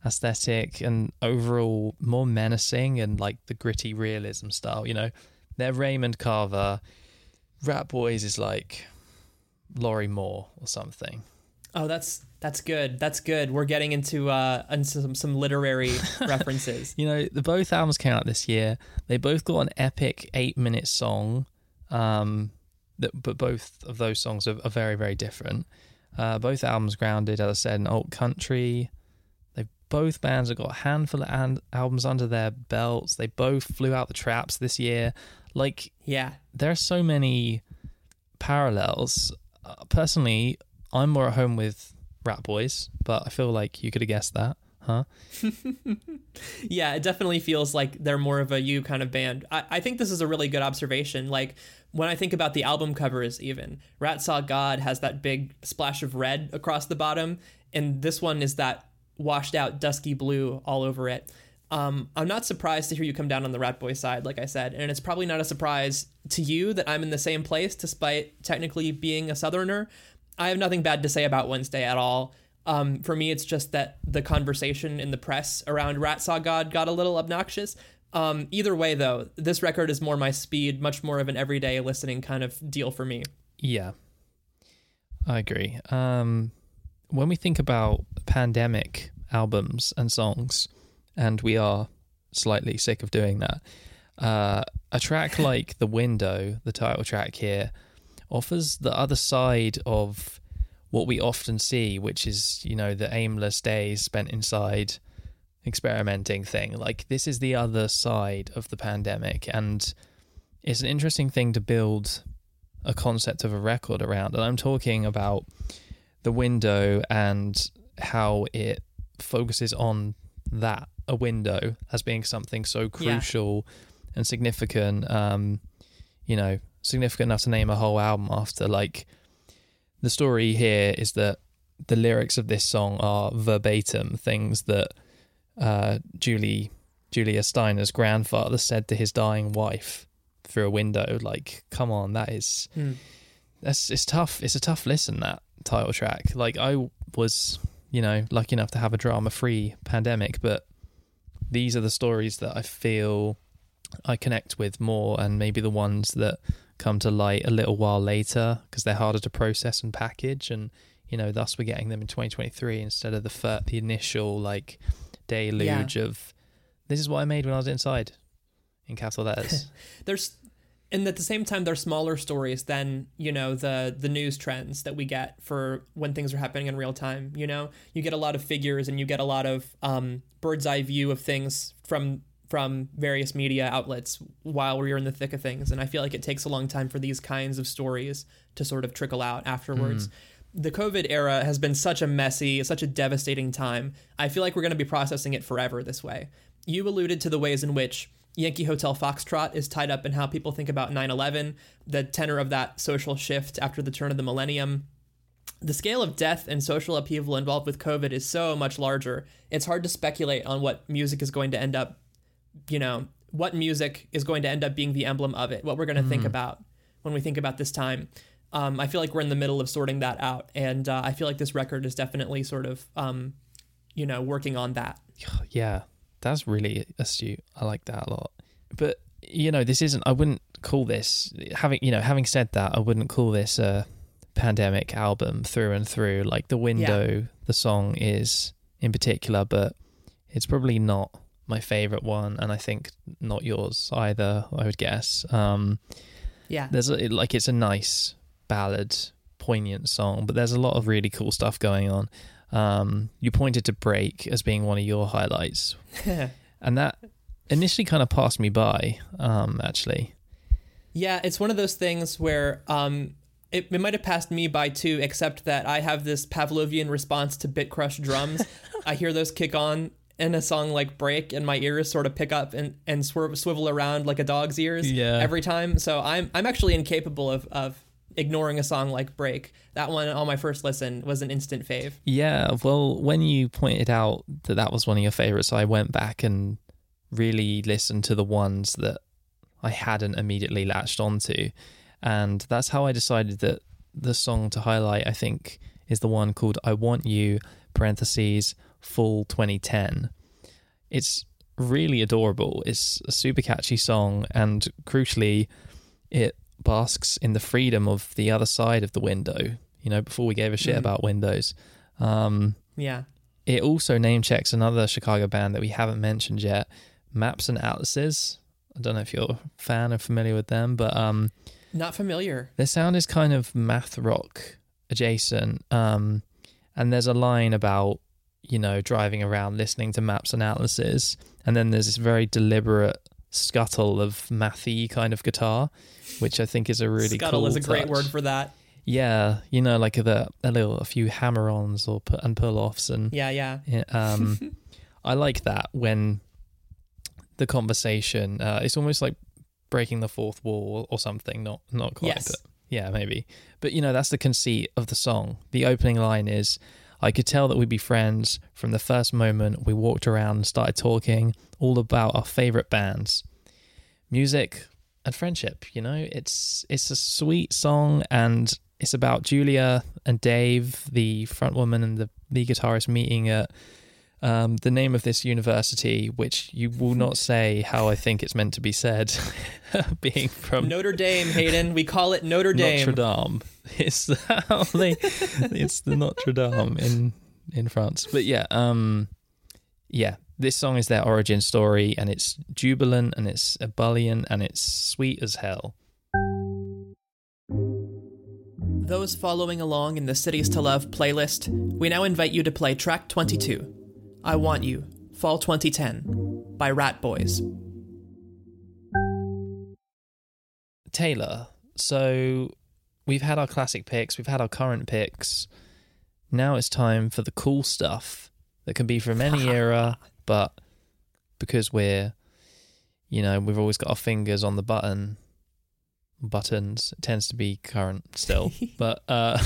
aesthetic and overall more menacing and like the gritty realism style. You know, they're Raymond Carver. Rat Boys is like Lorrie Moore or something. Oh, that's that's good. That's good. We're getting into uh into some some literary references. You know, the both albums came out this year. They both got an epic eight minute song. Um, that, but both of those songs are, are very, very different. Uh, both albums grounded, as I said, in alt country. They both bands have got a handful of an- albums under their belts. They both flew out the traps this year. Like Yeah. there are so many parallels. Uh, personally, I'm more at home with Rat Boys, but I feel like you could have guessed that, huh? Yeah, it definitely feels like they're more of a you kind of band. I, I think this is a really good observation. Like when I think about the album covers, even Rat Saw God has that big splash of red across the bottom, and this one is that washed out dusky blue all over it. Um, I'm not surprised to hear you come down on the Rat Boy side, like I said, and it's probably not a surprise to you that I'm in the same place, despite technically being a Southerner. I have nothing bad to say about Wednesday at all. Um, for me, it's just that the conversation in the press around Rat Saw God got a little obnoxious. Um, either way, though, this record is more my speed, much more of an everyday listening kind of deal for me. Yeah, I agree. Um, when we think about pandemic albums and songs, and we are slightly sick of doing that, uh, a track like The Window, the title track here, offers the other side of what we often see, which is, you know, the aimless days spent inside experimenting thing. Like, this is the other side of the pandemic. And it's an interesting thing to build a concept of a record around. And I'm talking about the window and how it focuses on that, a window, as being something so crucial yeah. and significant. Um, you know, significant enough to name a whole album after. Like, the story here is that the lyrics of this song are verbatim things that uh, Julie Julia Steiner's grandfather said to his dying wife through a window. Like, come on, that is hmm. that's it's tough. It's a tough listen that title track. Like, I was you know lucky enough to have a drama free pandemic, but these are the stories that I feel I connect with more, and maybe the ones that come to light a little while later because they're harder to process and package and you know thus we're getting them in 2023 instead of the fir- the initial like deluge yeah. of this is what I made when I was inside in capital letters. there's and at the same time they're smaller stories than you know the the news trends that we get for when things are happening in real time you know you get a lot of figures and you get a lot of um, bird's eye view of things from from various media outlets while we're in the thick of things. And I feel like it takes a long time for these kinds of stories to sort of trickle out afterwards. Mm. The COVID era has been such a messy, such a devastating time. I feel like we're going to be processing it forever this way. You alluded to the ways in which Yankee Hotel Foxtrot is tied up in how people think about 9 11, the tenor of that social shift after the turn of the millennium. The scale of death and social upheaval involved with COVID is so much larger. It's hard to speculate on what music is going to end up you know, what music is going to end up being the emblem of it, what we're going to mm. think about when we think about this time. Um, I feel like we're in the middle of sorting that out, and uh, I feel like this record is definitely sort of, um, you know, working on that. Yeah, that's really astute. I like that a lot. But you know, this isn't. I wouldn't call this having. You know, having said that, I wouldn't call this a pandemic album through and through. Like the window, yeah. the song is in particular, but it's probably not my favorite one, and I think not yours either. I would guess. Um, yeah, there's a, like it's a nice ballad, poignant song, but there's a lot of really cool stuff going on. Um, you pointed to "Break" as being one of your highlights, and that initially kind of passed me by. Um, actually, yeah, it's one of those things where um, it, it might have passed me by too, except that I have this Pavlovian response to Bit Crush drums. I hear those kick on in a song like Break and my ears sort of pick up and, and swerve, swivel around like a dog's ears yeah. every time. So I'm I'm actually incapable of, of ignoring a song like Break. That one on my first listen was an instant fave. Yeah, well, when you pointed out that that was one of your favorites, I went back and really listened to the ones that I hadn't immediately latched onto. And that's how I decided that the song to highlight, I think, is the one called I Want You, parentheses, Fall 2010. It's really adorable. It's a super catchy song, and crucially, it basks in the freedom of the other side of the window. You know, before we gave a shit mm. about windows. Um, yeah. It also name checks another Chicago band that we haven't mentioned yet, Maps and Atlases. I don't know if you're a fan or familiar with them, but um, not familiar. Their sound is kind of math rock adjacent. Um, and there's a line about you know, driving around listening to maps and atlases. And then there's this very deliberate scuttle of mathy kind of guitar, which I think is a really scuttle cool is a touch. great word for that. Yeah, you know, like a, a little, a few hammer-ons or and pull-offs, and yeah, yeah. yeah um, I like that when the conversation. Uh, it's almost like breaking the fourth wall or something. Not not quite, yes. but yeah, maybe. But you know, that's the conceit of the song. The opening line is I could tell that we'd be friends from the first moment we walked around and started talking all about our favorite bands, music, and friendship. You know, it's it's a sweet song and it's about Julia and Dave, the front woman and the the guitarist meeting at um, the name of this university, which you will not say how I think it's meant to be said, being from Notre Dame, Hayden. We call it Notre Dame. Notre Dame. It's the, it's the Notre Dame in in France. But yeah, um, yeah, this song is their origin story, and it's jubilant and it's ebullient and it's sweet as hell. Those following along in the Cities to Love playlist, we now invite you to play track 22, I Want You, Fall 2010, by Rat Boys. Taylor, so we've had our classic picks, we've had our current picks. Now it's time for the cool stuff that can be from any era, but because we're, you know, we've always got our fingers on the button, buttons, it tends to be current still. but uh,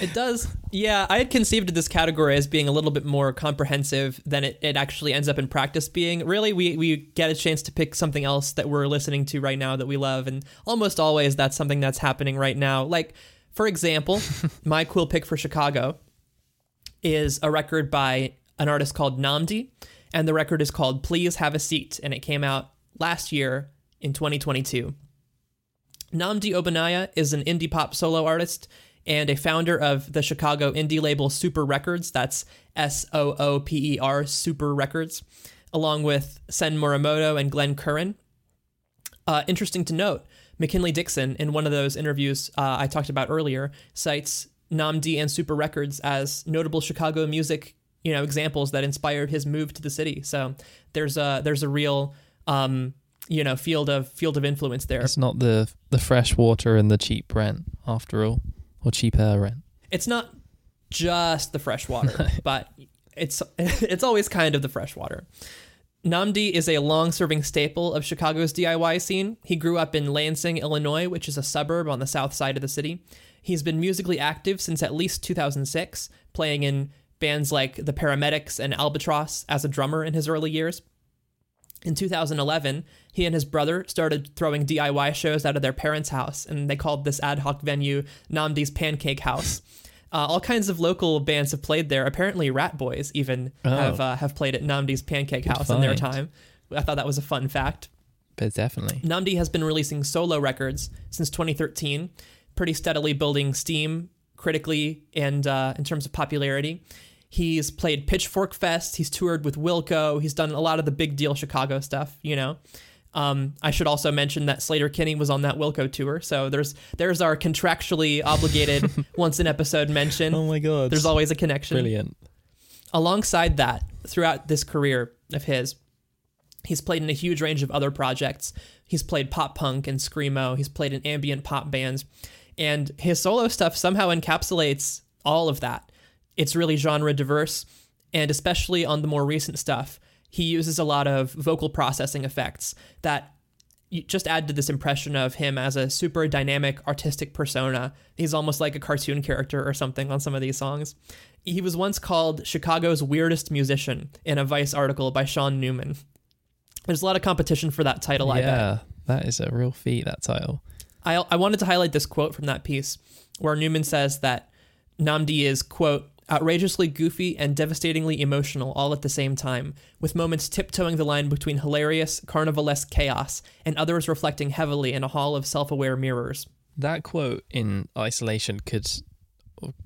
It does. Yeah, I had conceived of this category as being a little bit more comprehensive than it, it actually ends up in practice being. Really, we, we get a chance to pick something else that we're listening to right now that we love, and almost always that's something that's happening right now. Like, for example, my cool pick for Chicago is a record by an artist called Nnamdi, and the record is called Please Have a Seat, and it came out last year in 2022. Nnamdi Ogbonnaya is an indie pop solo artist and a founder of the Chicago indie label Sooper Records. That's S O O P E R, Sooper Records, along with Sen Morimoto and Glenn Curran. Uh, interesting to note, McKinley Dixon, in one of those interviews uh, I talked about earlier, cites Nnamdi and Sooper Records as notable Chicago music, you know, examples that inspired his move to the city. So there's a there's a real um, you know field of field of influence there. it's not the the fresh water and the cheap rent after all, or cheap air rent. It's not just the fresh water, but it's it's always kind of the fresh water. Nnamdi is a long-serving staple of Chicago's DIY scene. He grew up in Lansing, Illinois, which is a suburb on the south side of the city. He's been musically active since at least 2006, playing in bands like the Paramedics and Albatross as a drummer in his early years. In 2011, he and his brother started throwing DIY shows out of their parents' house, and they called this ad hoc venue Nnamdi's Pancake House. Uh, all kinds of local bands have played there. Apparently, Rat Boys even Oh. have uh, have played at Nnamdi's Pancake House in their time. I thought that was a fun fact. But definitely. Nnamdi has been releasing solo records since 2013, pretty steadily building steam critically and uh, in terms of popularity. He's played Pitchfork Fest. He's toured with Wilco. He's done a lot of the big deal Chicago stuff. You know, um, I should also mention that Sleater-Kinney was on that Wilco tour. So there's there's our contractually obligated once an episode mention. Oh my god. There's always a connection. brilliant. Alongside that, throughout this career of his, he's played in a huge range of other projects. He's played pop punk and screamo. He's played in ambient pop bands, and his solo stuff somehow encapsulates all of that. It's really genre diverse, and especially on the more recent stuff, he uses a lot of vocal processing effects that just add to this impression of him as a super dynamic artistic persona. He's almost like a cartoon character or something on some of these songs. He was once called Chicago's weirdest musician in a Vice article by Sean Neumann. There's a lot of competition for that title, I bet. yeah, that is a real feat. That title. I, I wanted to highlight this quote from that piece where Neumann says that Nnamdi is, quote, outrageously goofy and devastatingly emotional all at the same time, with moments tiptoeing the line between hilarious, carnivalesque chaos and others reflecting heavily in a hall of self aware mirrors. That quote in isolation could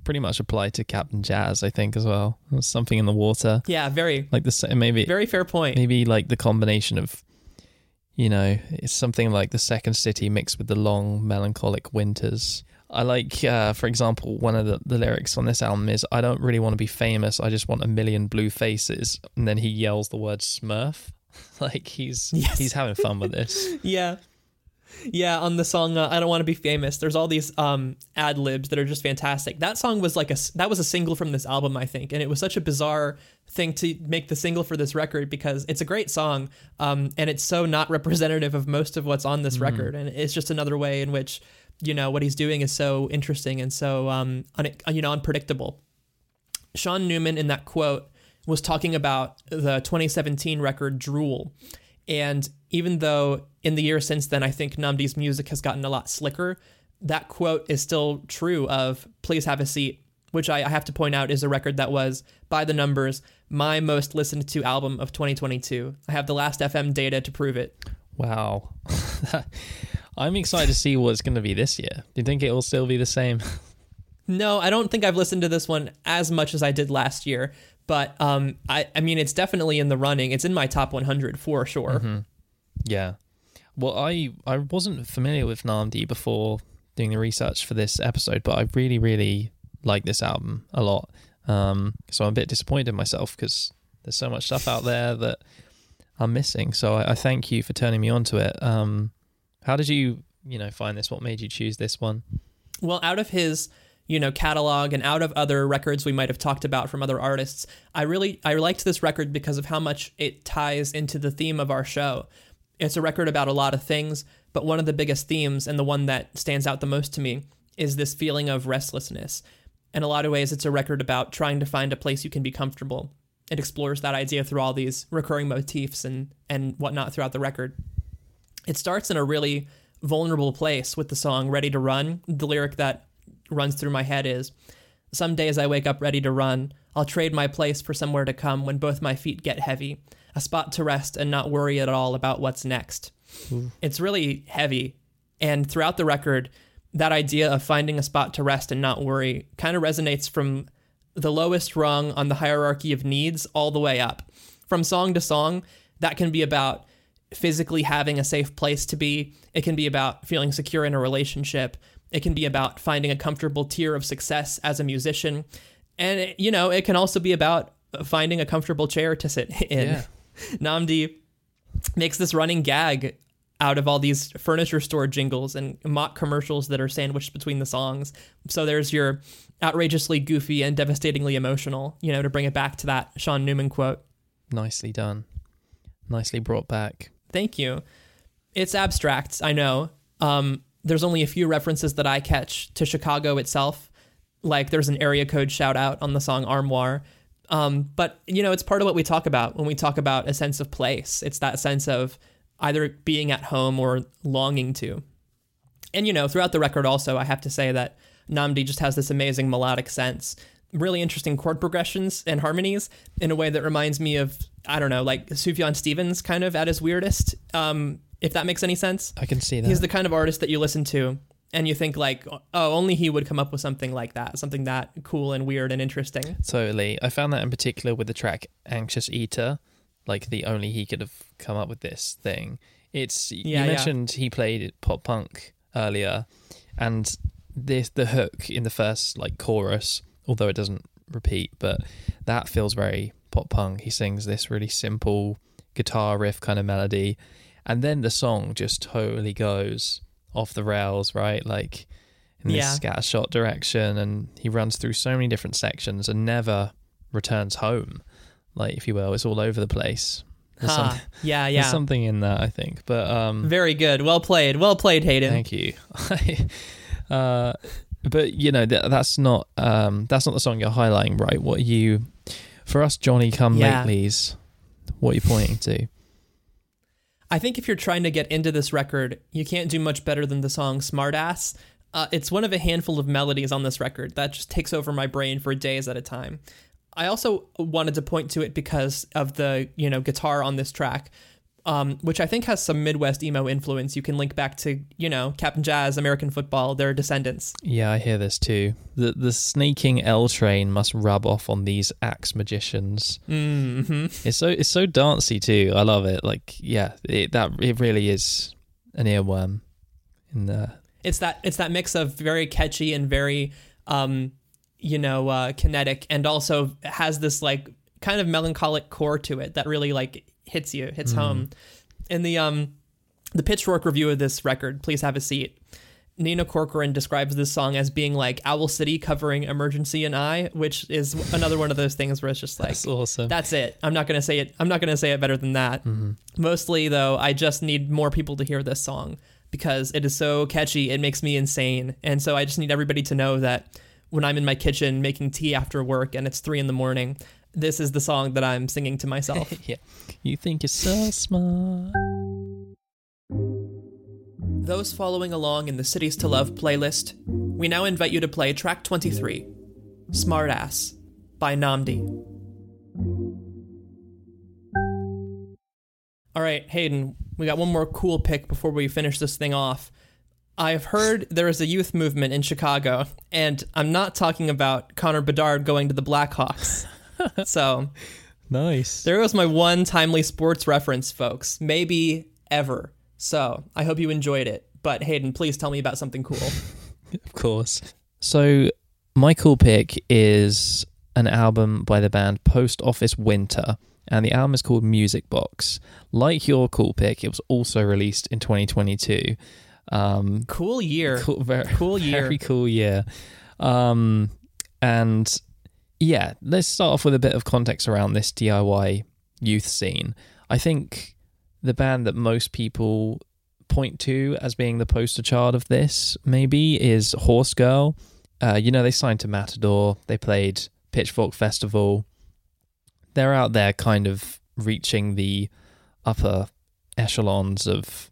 pretty much apply to Cap'n Jazz, I think, as well. Something in the water, Yeah, very, like the maybe very fair point. maybe like the combination of, you know, it's something like the second city mixed with the long melancholic winters. I like, uh, for example, one of the, the lyrics on this album is, "I don't really want to be famous. I just want a million blue faces." And then he yells the word Smurf, like he's Yes. he's having fun with this. Yeah. Yeah, on the song uh, "I Don't Want to Be Famous," there's all these um, ad libs that are just fantastic. That song was like a that was a single from this album, I think, and it was such a bizarre thing to make the single for this record because it's a great song, um, and it's so not representative of most of what's on this record, and it's just another way in which you know what he's doing is so interesting and so um, un- you know unpredictable. Sean Neumann in that quote was talking about the 2017 record Drool. And even though in the years since then, I think Nnamdi's music has gotten a lot slicker, that quote is still true of Please Have a Seat, which I, I have to point out is a record that was, by the numbers, my most listened to album of 2022. I have the Last.fm data to prove it. Wow. I'm excited to see what's going to be this year. Do you think it will still be the same? No, I don't think I've listened to this one as much as I did last year, But um, I, I mean, it's definitely in the running. It's in my top 100 for sure. Mm-hmm. Yeah. Well, I I wasn't familiar with Nnamdi before doing the research for this episode, but I really really like this album a lot. Um, so I'm a bit disappointed in myself because there's so much stuff out there that I'm missing. So I, I thank you for turning me on to it. Um, how did you you know find this? What made you choose this one? Well, out of his you know catalog and out of other records we might have talked about from other artists i really i liked this record because of how much it ties into the theme of our show it's a record about a lot of things but one of the biggest themes and the one that stands out the most to me is this feeling of restlessness in a lot of ways it's a record about trying to find a place you can be comfortable it explores that idea through all these recurring motifs and and whatnot throughout the record it starts in a really vulnerable place with the song ready to run the lyric that runs through my head is some days I wake up ready to run. I'll trade my place for somewhere to come when both my feet get heavy, a spot to rest and not worry at all about what's next. Ooh. It's really heavy. And throughout the record, that idea of finding a spot to rest and not worry kind of resonates from the lowest rung on the hierarchy of needs all the way up. From song to song, that can be about physically having a safe place to be. It can be about feeling secure in a relationship. It can be about finding a comfortable tier of success as a musician. And, it, you know, it can also be about finding a comfortable chair to sit in. Yeah. Nnamdi makes this running gag out of all these furniture store jingles and mock commercials that are sandwiched between the songs. So there's your outrageously goofy and devastatingly emotional, you know, to bring it back to that Sean Neumann quote. Nicely done. Nicely brought back. Thank you. It's abstract, I know. Um, there's only a few references that I catch to Chicago itself. Like there's an area code shout out on the song Armoire. Um, but you know, it's part of what we talk about when we talk about a sense of place. It's that sense of either being at home or longing to. And you know, throughout the record also, I have to say that Nnamdi just has this amazing melodic sense, really interesting chord progressions and harmonies in a way that reminds me of I don't know, like Sufjan Stevens kind of at his weirdest. Um, if that makes any sense. I can see that. He's the kind of artist that you listen to and you think like, oh, only he would come up with something like that, something that cool and weird and interesting. Totally. I found that in particular with the track Anxious Eater, like the only he could have come up with this thing. It's yeah, you mentioned yeah. he played pop punk earlier and this the hook in the first like chorus, although it doesn't repeat, but that feels very pop punk. He sings this really simple guitar riff kind of melody and then the song just totally goes off the rails, right? Like in this yeah. scattershot direction, and he runs through so many different sections and never returns home, like if you will. It's all over the place. There's huh. yeah, yeah. There's something in that, I think. But um, very good. Well played. Well played, Hayden. Thank you. uh, but you know that, that's not um, that's not the song you're highlighting, right? What you for us, Johnny Come yeah. Latelys? What are you pointing to? I think if you're trying to get into this record, you can't do much better than the song Smartass. Uh, it's one of a handful of melodies on this record that just takes over my brain for days at a time. I also wanted to point to it because of the, you know, guitar on this track um, which I think has some Midwest emo influence. You can link back to, you know, Cap'n Jazz, American football, their descendants. Yeah, I hear this too. The the sneaking L train must rub off on these axe magicians. Mm-hmm. It's so it's so dancey too. I love it. Like, yeah, it, that it really is an earworm. In the it's that it's that mix of very catchy and very, um, you know, uh, kinetic, and also has this like kind of melancholic core to it that really like hits you, hits mm. home. In the um the Pitchfork review of this record, please have a seat. Nina Corcoran describes this song as being like Owl City covering Emergency and I, which is another one of those things where it's just like that's awesome. That's it. I'm not gonna say it. I'm not gonna say it better than that. Mm-hmm. Mostly though, I just need more people to hear this song because it is so catchy. It makes me insane, and so I just need everybody to know that when I'm in my kitchen making tea after work and it's three in the morning, this is the song that I'm singing to myself. yeah. You think you're so smart. Those following along in the Cities to Love playlist, we now invite you to play track 23, Smartass by Nnamdi. All right, Hayden, we got one more cool pick before we finish this thing off. I've heard there is a youth movement in Chicago, and I'm not talking about Connor Bedard going to the Blackhawks. so Nice. there goes my one timely sports reference, folks. Maybe ever. So I hope you enjoyed it. But Hayden, please tell me about something cool. Of course. So, my cool pick is an album by the band Post Office Winter, and the album is called Music Box. Like your cool pick, it was also released in 2022. Um, Cool year. cool, very, Cool year. very cool year. Um, and yeah, let's start off with a bit of context around this DIY youth scene. I think the band that most people point to as being the poster child of this maybe is Horse Girl. Uh, you know, they signed to Matador. They played Pitchfork Festival. They're out there kind of reaching the upper echelons of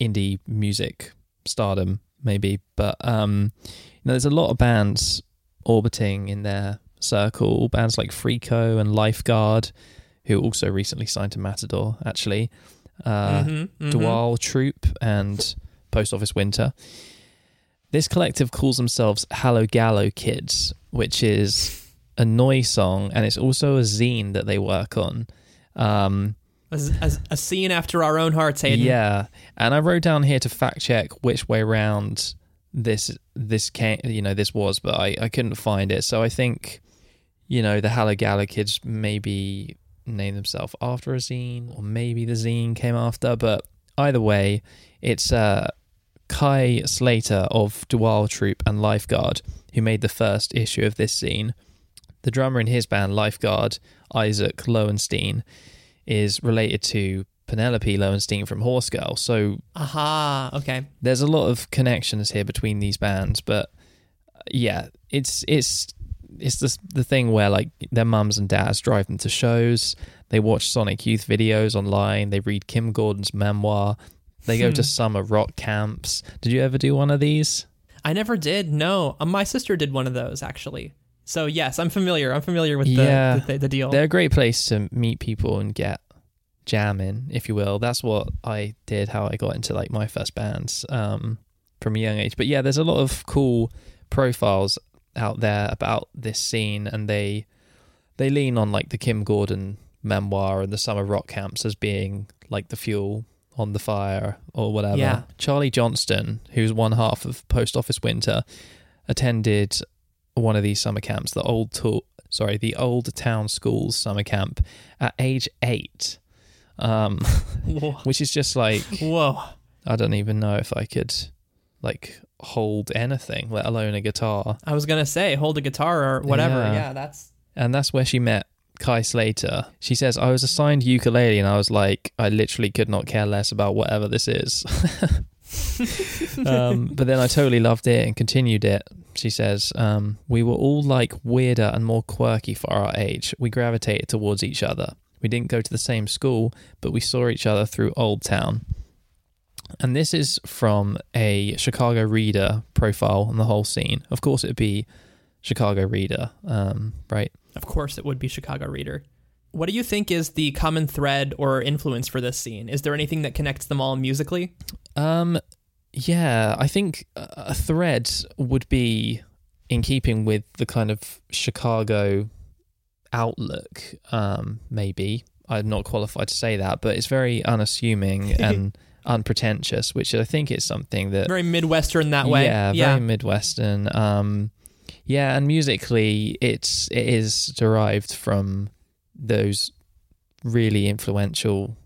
indie music stardom, maybe. But um, you know, there's a lot of bands orbiting in their circle. Bands like Friko and Lifeguard, who also recently signed to Matador, actually. Uh, Mhm, mhm. Dwaal Troupe and Post Office Winter. This collective calls themselves Hallogallo Kids, which is a noise song, and it's also a zine that they work on. Um, A, a, a scene after our own hearts, Hayden. yeah, and I wrote down here to fact check which way round this this came, you know, this was, but I, I couldn't find it. So I think, you know, the Hallogallo Kids maybe named themselves after a zine, or maybe the zine came after. But either way, it's uh, Kai Slater of Dwaal Troupe and Lifeguard who made the first issue of this zine. The drummer in his band, Lifeguard, Isaac Lowenstein, is related to Penelope Lowenstein from Horse Girl. So Aha. Okay. there's a lot of connections here between these bands, but yeah, it's it's it's the the thing where like their mums and dads drive them to shows, they watch Sonic Youth videos online, they read Kim Gordon's memoir, they go to Hmm. summer rock camps. Did you ever do one of these? I never did. No, Uh, my sister did one of those actually. So yes, I'm familiar. I'm familiar with the Yeah. the, the deal. They're a great place to meet people and get jamming, if you will. That's what I did, how I got into like my first bands um, from a young age. But yeah, there's a lot of cool profiles out there about this scene, and they they lean on like the Kim Gordon memoir and the summer rock camps as being like the fuel on the fire or whatever. Yeah. Charlie Johnston, who's one half of Post Office Winter, attended one of these summer camps, the old tool, sorry, the old town schools summer camp at age eight, um, which is just like Whoa. I don't even know if I could like hold anything, let alone a guitar. I was gonna say hold a guitar or whatever. Yeah. Yeah, that's And that's where she met Kai Slater. She says, I was assigned ukulele and I was like, I literally could not care less about whatever this is. um, but then I totally loved it and continued it. She says, um, We were all like weirder and more quirky for our age. We gravitated towards each other. We didn't go to the same school, but we saw each other through Old Town. And this is from a Chicago Reader profile on the whole scene. Of course, it'd be Chicago Reader, um, right? of course it would be Chicago Reader. What do you think is the common thread or influence for this scene? Is there anything that connects them all musically? Um, yeah, I think a thread would be in keeping with the kind of Chicago outlook. Um, maybe I'm not qualified to say that, but it's very unassuming and unpretentious, which I think is something that Very Midwestern that way. yeah, yeah. very Midwestern. Um, yeah, and musically, it's it is derived from those really influential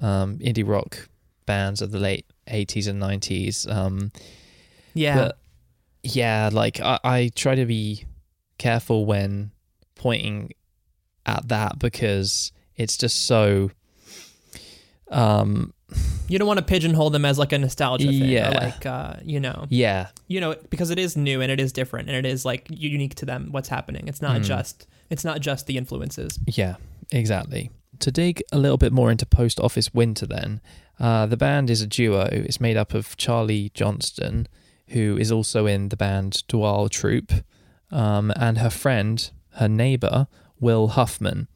um, indie rock bands of the late eighties and nineties. Um, yeah. but yeah, like I, I try to be careful when pointing at that because it's just so. Um. You don't want to pigeonhole them as like a nostalgia thing Yeah. or like uh, you know. Yeah. you know because it is new and it is different and it is like unique to them what's happening it's not Hmm. just it's not just the influences Yeah, exactly. To dig a little bit more into Post Office Winter, then, uh, the band is a duo. It's made up of Charlie Johnston, who is also in the band Dwaal Troupe, um, and her friend, her neighbor, Will Huffman.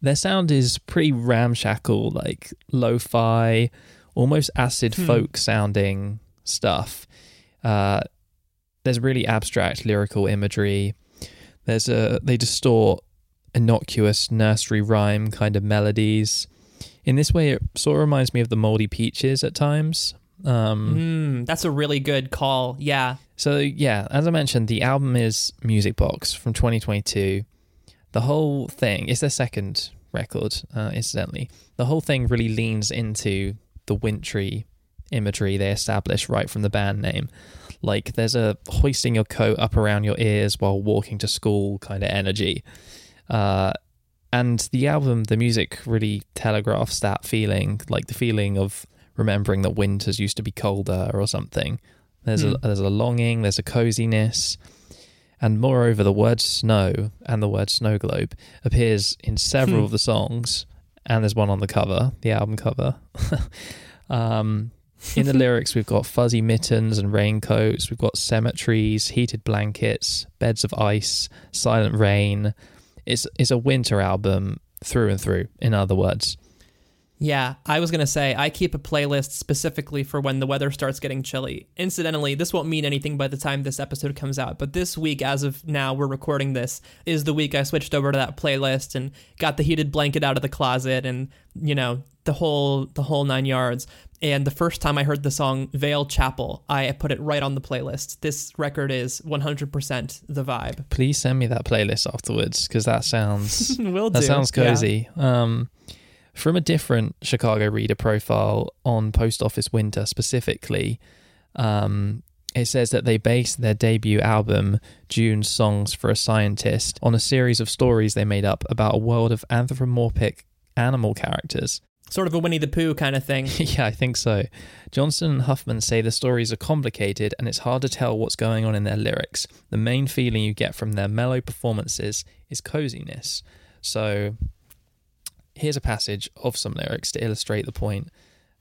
Their sound is pretty ramshackle, like lo fi, almost acid Hmm. folk sounding stuff. Uh, there's really abstract lyrical imagery. There's a they distort innocuous nursery rhyme kind of melodies. In this way, it sort of reminds me of the Moldy Peaches at times. Um, Mm, that's a really good call. Yeah. So yeah, as I mentioned, the album is Music Box from 2022. The whole thing is their second record, uh, incidentally. The whole thing really leans into the wintry imagery they established right from the band name. Like there's a hoisting your coat up around your ears while walking to school kind of energy. Uh, and the album, the music really telegraphs that feeling, like the feeling of remembering that winters used to be colder or something. There's Hmm. a there's a longing, there's a coziness, and moreover, the word snow and the word snow globe appears in several Hmm. of the songs, and there's one on the cover, the album cover. um, in the lyrics, we've got fuzzy mittens and raincoats. We've got cemeteries, heated blankets, beds of ice, silent rain. It's it's a winter album through and through. In other words, Yeah, I was going to say, I keep a playlist specifically for when the weather starts getting chilly. Incidentally, this won't mean anything by the time this episode comes out, but this week, as of now, we're recording this, is the week I switched over to that playlist and got the heated blanket out of the closet and, you know, the whole the whole nine yards. And the first time I heard the song Vale Chapel, I put it right on the playlist. This record is 100% the vibe. please send me that playlist afterwards because that sounds Will do. That sounds Yeah. cozy. Um, from a different Chicago reader profile on Post Office Winter specifically, um, it says that they based their debut album, June's Songs for a Scientist, on a series of stories they made up about a world of anthropomorphic animal characters. Sort of a Winnie the Pooh kind of thing. yeah, I think so. Johnson and Huffman say the stories are complicated and it's hard to tell what's going on in their lyrics. The main feeling you get from their mellow performances is coziness. So here's a passage of some lyrics to illustrate the point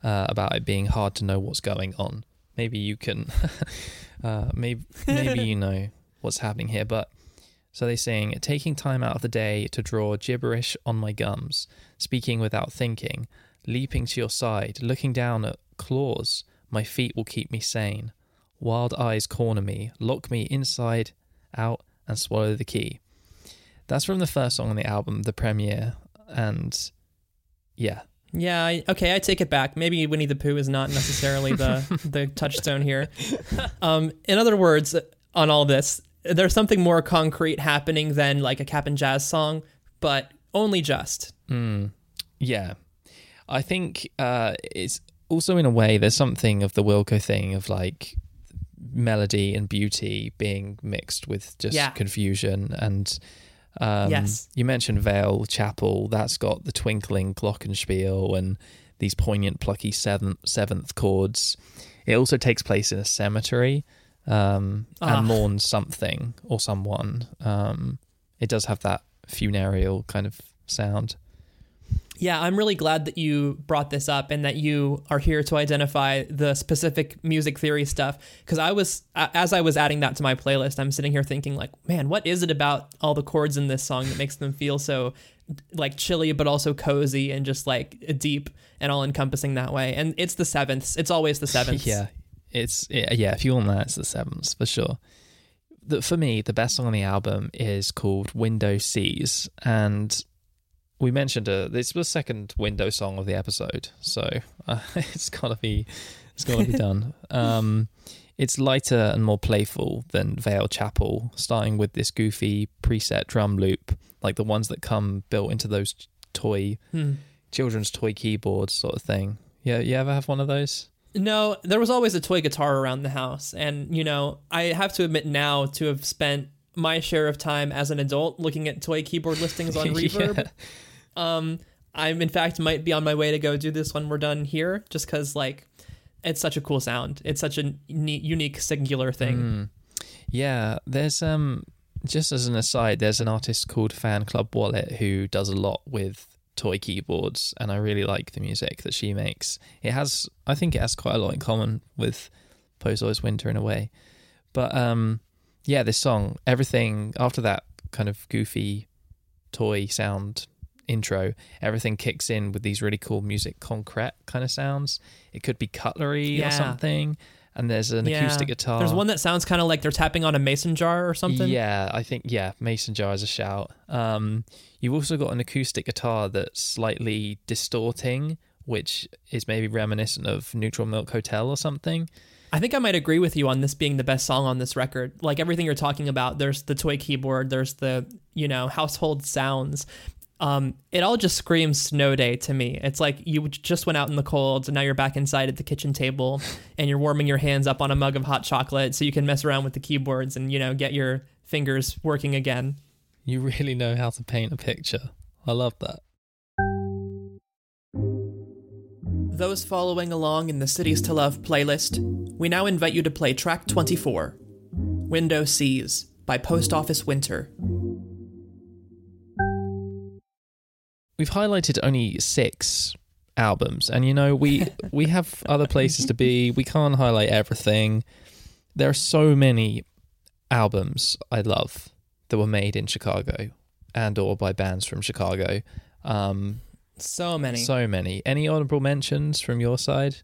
uh, about it being hard to know what's going on. Maybe you can, uh, maybe maybe you know what's happening here, but. So they sing, taking time out of the day to draw gibberish on my gums, speaking without thinking, leaping to your side, looking down at claws. My feet will keep me sane. Wild eyes corner me, lock me inside, out, and swallow the key. That's from the first song on the album, the premiere, and yeah, Yeah, I, okay, I take it back. Maybe Winnie the Pooh is not necessarily the the touchstone here. Um, in other words, on all this, there's something more concrete happening than like a Cap'n Jazz song, but only just. Mm, yeah. I think uh, it's also in a way there's something of the Wilco thing of like melody and beauty being mixed with just Yeah. confusion and um, Yes. you mentioned Vale Chapel that's got the twinkling glockenspiel and these poignant plucky seventh seventh chords it also takes place in a cemetery um, Ah. and mourns something or someone um, it does have that funereal kind of sound Yeah, I'm really glad that you brought this up and that you are here to identify the specific music theory stuff. Because I was, as I was adding that to my playlist, I'm sitting here thinking, like, man, what is it about all the chords in this song that makes them feel so, like, chilly, but also cozy and just like deep and all encompassing that way? And it's the sevenths. It's always the sevenths. Yeah, it's yeah. If you want that, it's the sevenths for sure. For me, the best song on the album is called "Window Seas," and we mentioned uh, this was the second window song of the episode, so uh, it's gotta be it's gotta be done. Um, it's lighter and more playful than Vale Chapel, starting with this goofy preset drum loop, like the ones that come built into those toy Hmm. children's toy keyboards, sort of thing. Yeah, you ever have one of those? No, there was always a toy guitar around the house. And, you know, I have to admit now to have spent my share of time as an adult looking at toy keyboard listings on Reverb. Yeah. Um, I'm in fact might be on my way to go do this when we're done here, just because like it's such a cool sound. It's such a unique, singular thing. Mm. Yeah, there's um just as an aside, there's an artist called Fan Club Wallet who does a lot with toy keyboards and I really like the music that she makes. It has I think it has quite a lot in common with Always Winter in a way. But um yeah, this song, everything after that kind of goofy toy sound intro, everything kicks in with these really cool musique concrète kind of sounds. It could be cutlery Yeah. or something. and there's an Yeah. acoustic guitar. There's one that sounds kind of like they're tapping on a mason jar or something. Yeah, I think yeah, mason jar is a shout. Um, you've also got an acoustic guitar that's slightly distorting, which is maybe reminiscent of Neutral Milk Hotel or something. I think I might agree with you on this being the best song on this record. Like everything you're talking about, there's the toy keyboard, there's the, you know, household sounds. Um, it all just screams snow day to me. It's like you just went out in the cold and now you're back inside at the kitchen table and you're warming your hands up on a mug of hot chocolate so you can mess around with the keyboards and, you know, get your fingers working again. You really know how to paint a picture. I love that. Those following along in the Cities to Love playlist, we now invite you to play track 24 Window Seas by Post Office Winter. We've highlighted only six albums, and you know we we have other places to be. We can't highlight everything. There are so many albums I love that were made in Chicago and or by bands from Chicago. Um, So many. so many. Any honorable mentions from your side?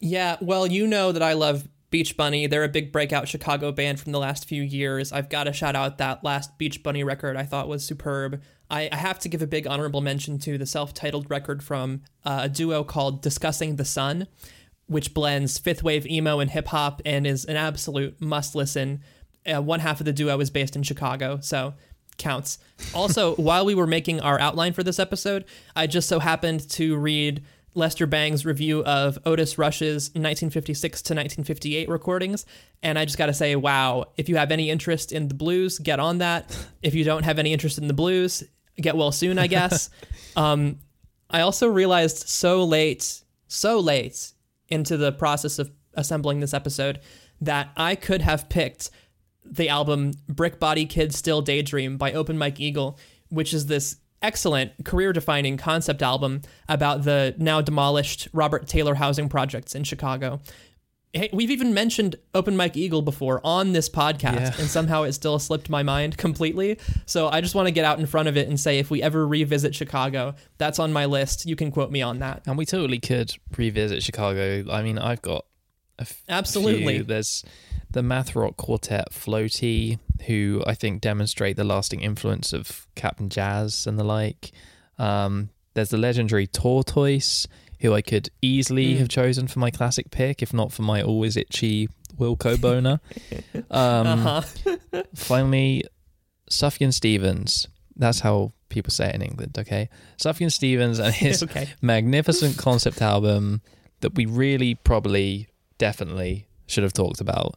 Yeah, well, you know that I love Beach Bunny. They're a big breakout Chicago band from the last few years. I've got to shout out that last Beach Bunny record I thought was superb. I, I have to give a big honorable mention to the self titled record from uh, a duo called Discussing the Sun, which blends fifth wave emo and hip hop and is an absolute must listen. Uh, one half of the duo is based in Chicago, so counts. Also, while we were making our outline for this episode, I just so happened to read Lester Bangs' review of Otis Rush's 1956 to 1958 recordings, and I just got to say, wow! If you have any interest in the blues, get on that. If you don't have any interest in the blues, get well soon, I guess. um, I also realized so late, so late into the process of assembling this episode that I could have picked the album Brick Body Kid Still Daydream by Open Mike Eagle, which is this excellent career defining concept album about the now demolished Robert Taylor housing projects in Chicago. Hey, we've even mentioned Open Mike Eagle before on this podcast, Yeah. and somehow it still slipped my mind completely. So I just want to get out in front of it and say if we ever revisit Chicago, that's on my list. You can quote me on that. And we totally could revisit Chicago. I mean, I've got f- Absolutely. few. There's the math rock quartet Floaty, who I think demonstrate the lasting influence of Cap'n Jazz and the like. Um, there's the legendary Tortoise, who I could easily Mm. have chosen for my classic pick, if not for my always itchy Wilco boner. um, Uh-huh. Finally, Sufjan Stevens. That's how people say it in England, okay? Sufjan Stevens and his okay. magnificent concept album that we really, probably, definitely should have talked about.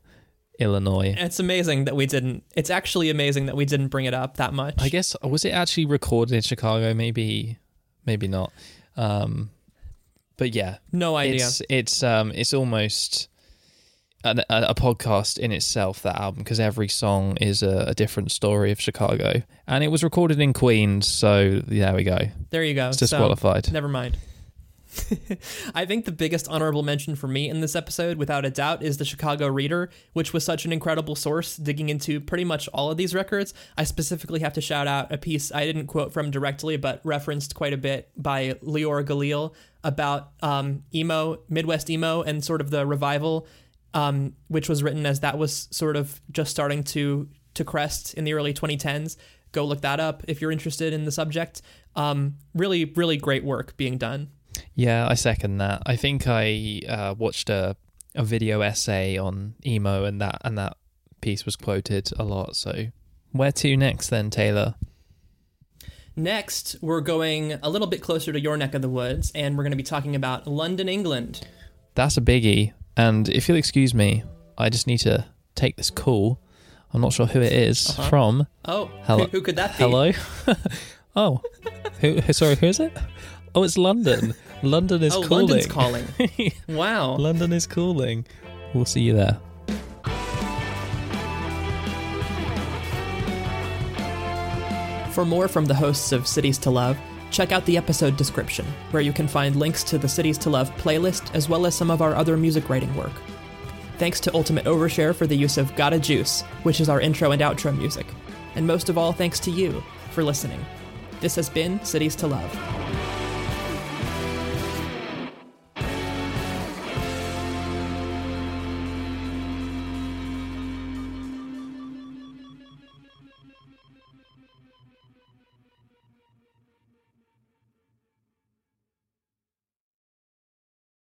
Illinois. It's amazing that we didn't. It's actually amazing that we didn't bring it up that much. I guess was it actually recorded in Chicago? Maybe, maybe not. Um, but yeah, no idea. it's it's um it's almost a, a, podcast in itself. That album because every song is a, a different story of Chicago, and it was recorded in Queens. So there we go. there you go. It's So, disqualified. never mind. I think the biggest honorable mention for me in this episode, without a doubt, is the Chicago Reader, which was such an incredible source digging into pretty much all of these records. I specifically have to shout out a piece I didn't quote from directly, but referenced quite a bit by Leor Galil about um, emo, Midwest emo, and sort of the revival, um, which was written as that was sort of just starting to to crest in the early 2010s. Go look that up if you're interested in the subject. Um, really, really great work being done. Yeah, I second that. I think I uh, watched a a video essay on emo, and that and that piece was quoted a lot. So, where to next then, Taylor? Next, we're going a little bit closer to your neck of the woods, and we're going to be talking about London, England. That's a biggie. And if you'll excuse me, I just need to take this call. I'm not sure who it is Uh-huh. from. Oh, Hello- Who, who could that be? Hello. oh, who? Sorry, who is it? Oh, it's London. London is oh, calling. London's calling. Wow. London is calling. We'll see you there. For more from the hosts of Cities to Love, check out the episode description, where you can find links to the Cities to Love playlist as well as some of our other music writing work. Thanks to Ultimate Overshare for the use of Gotta Juice, which is our intro and outro music. And most of all, thanks to you for listening. This has been Cities to Love.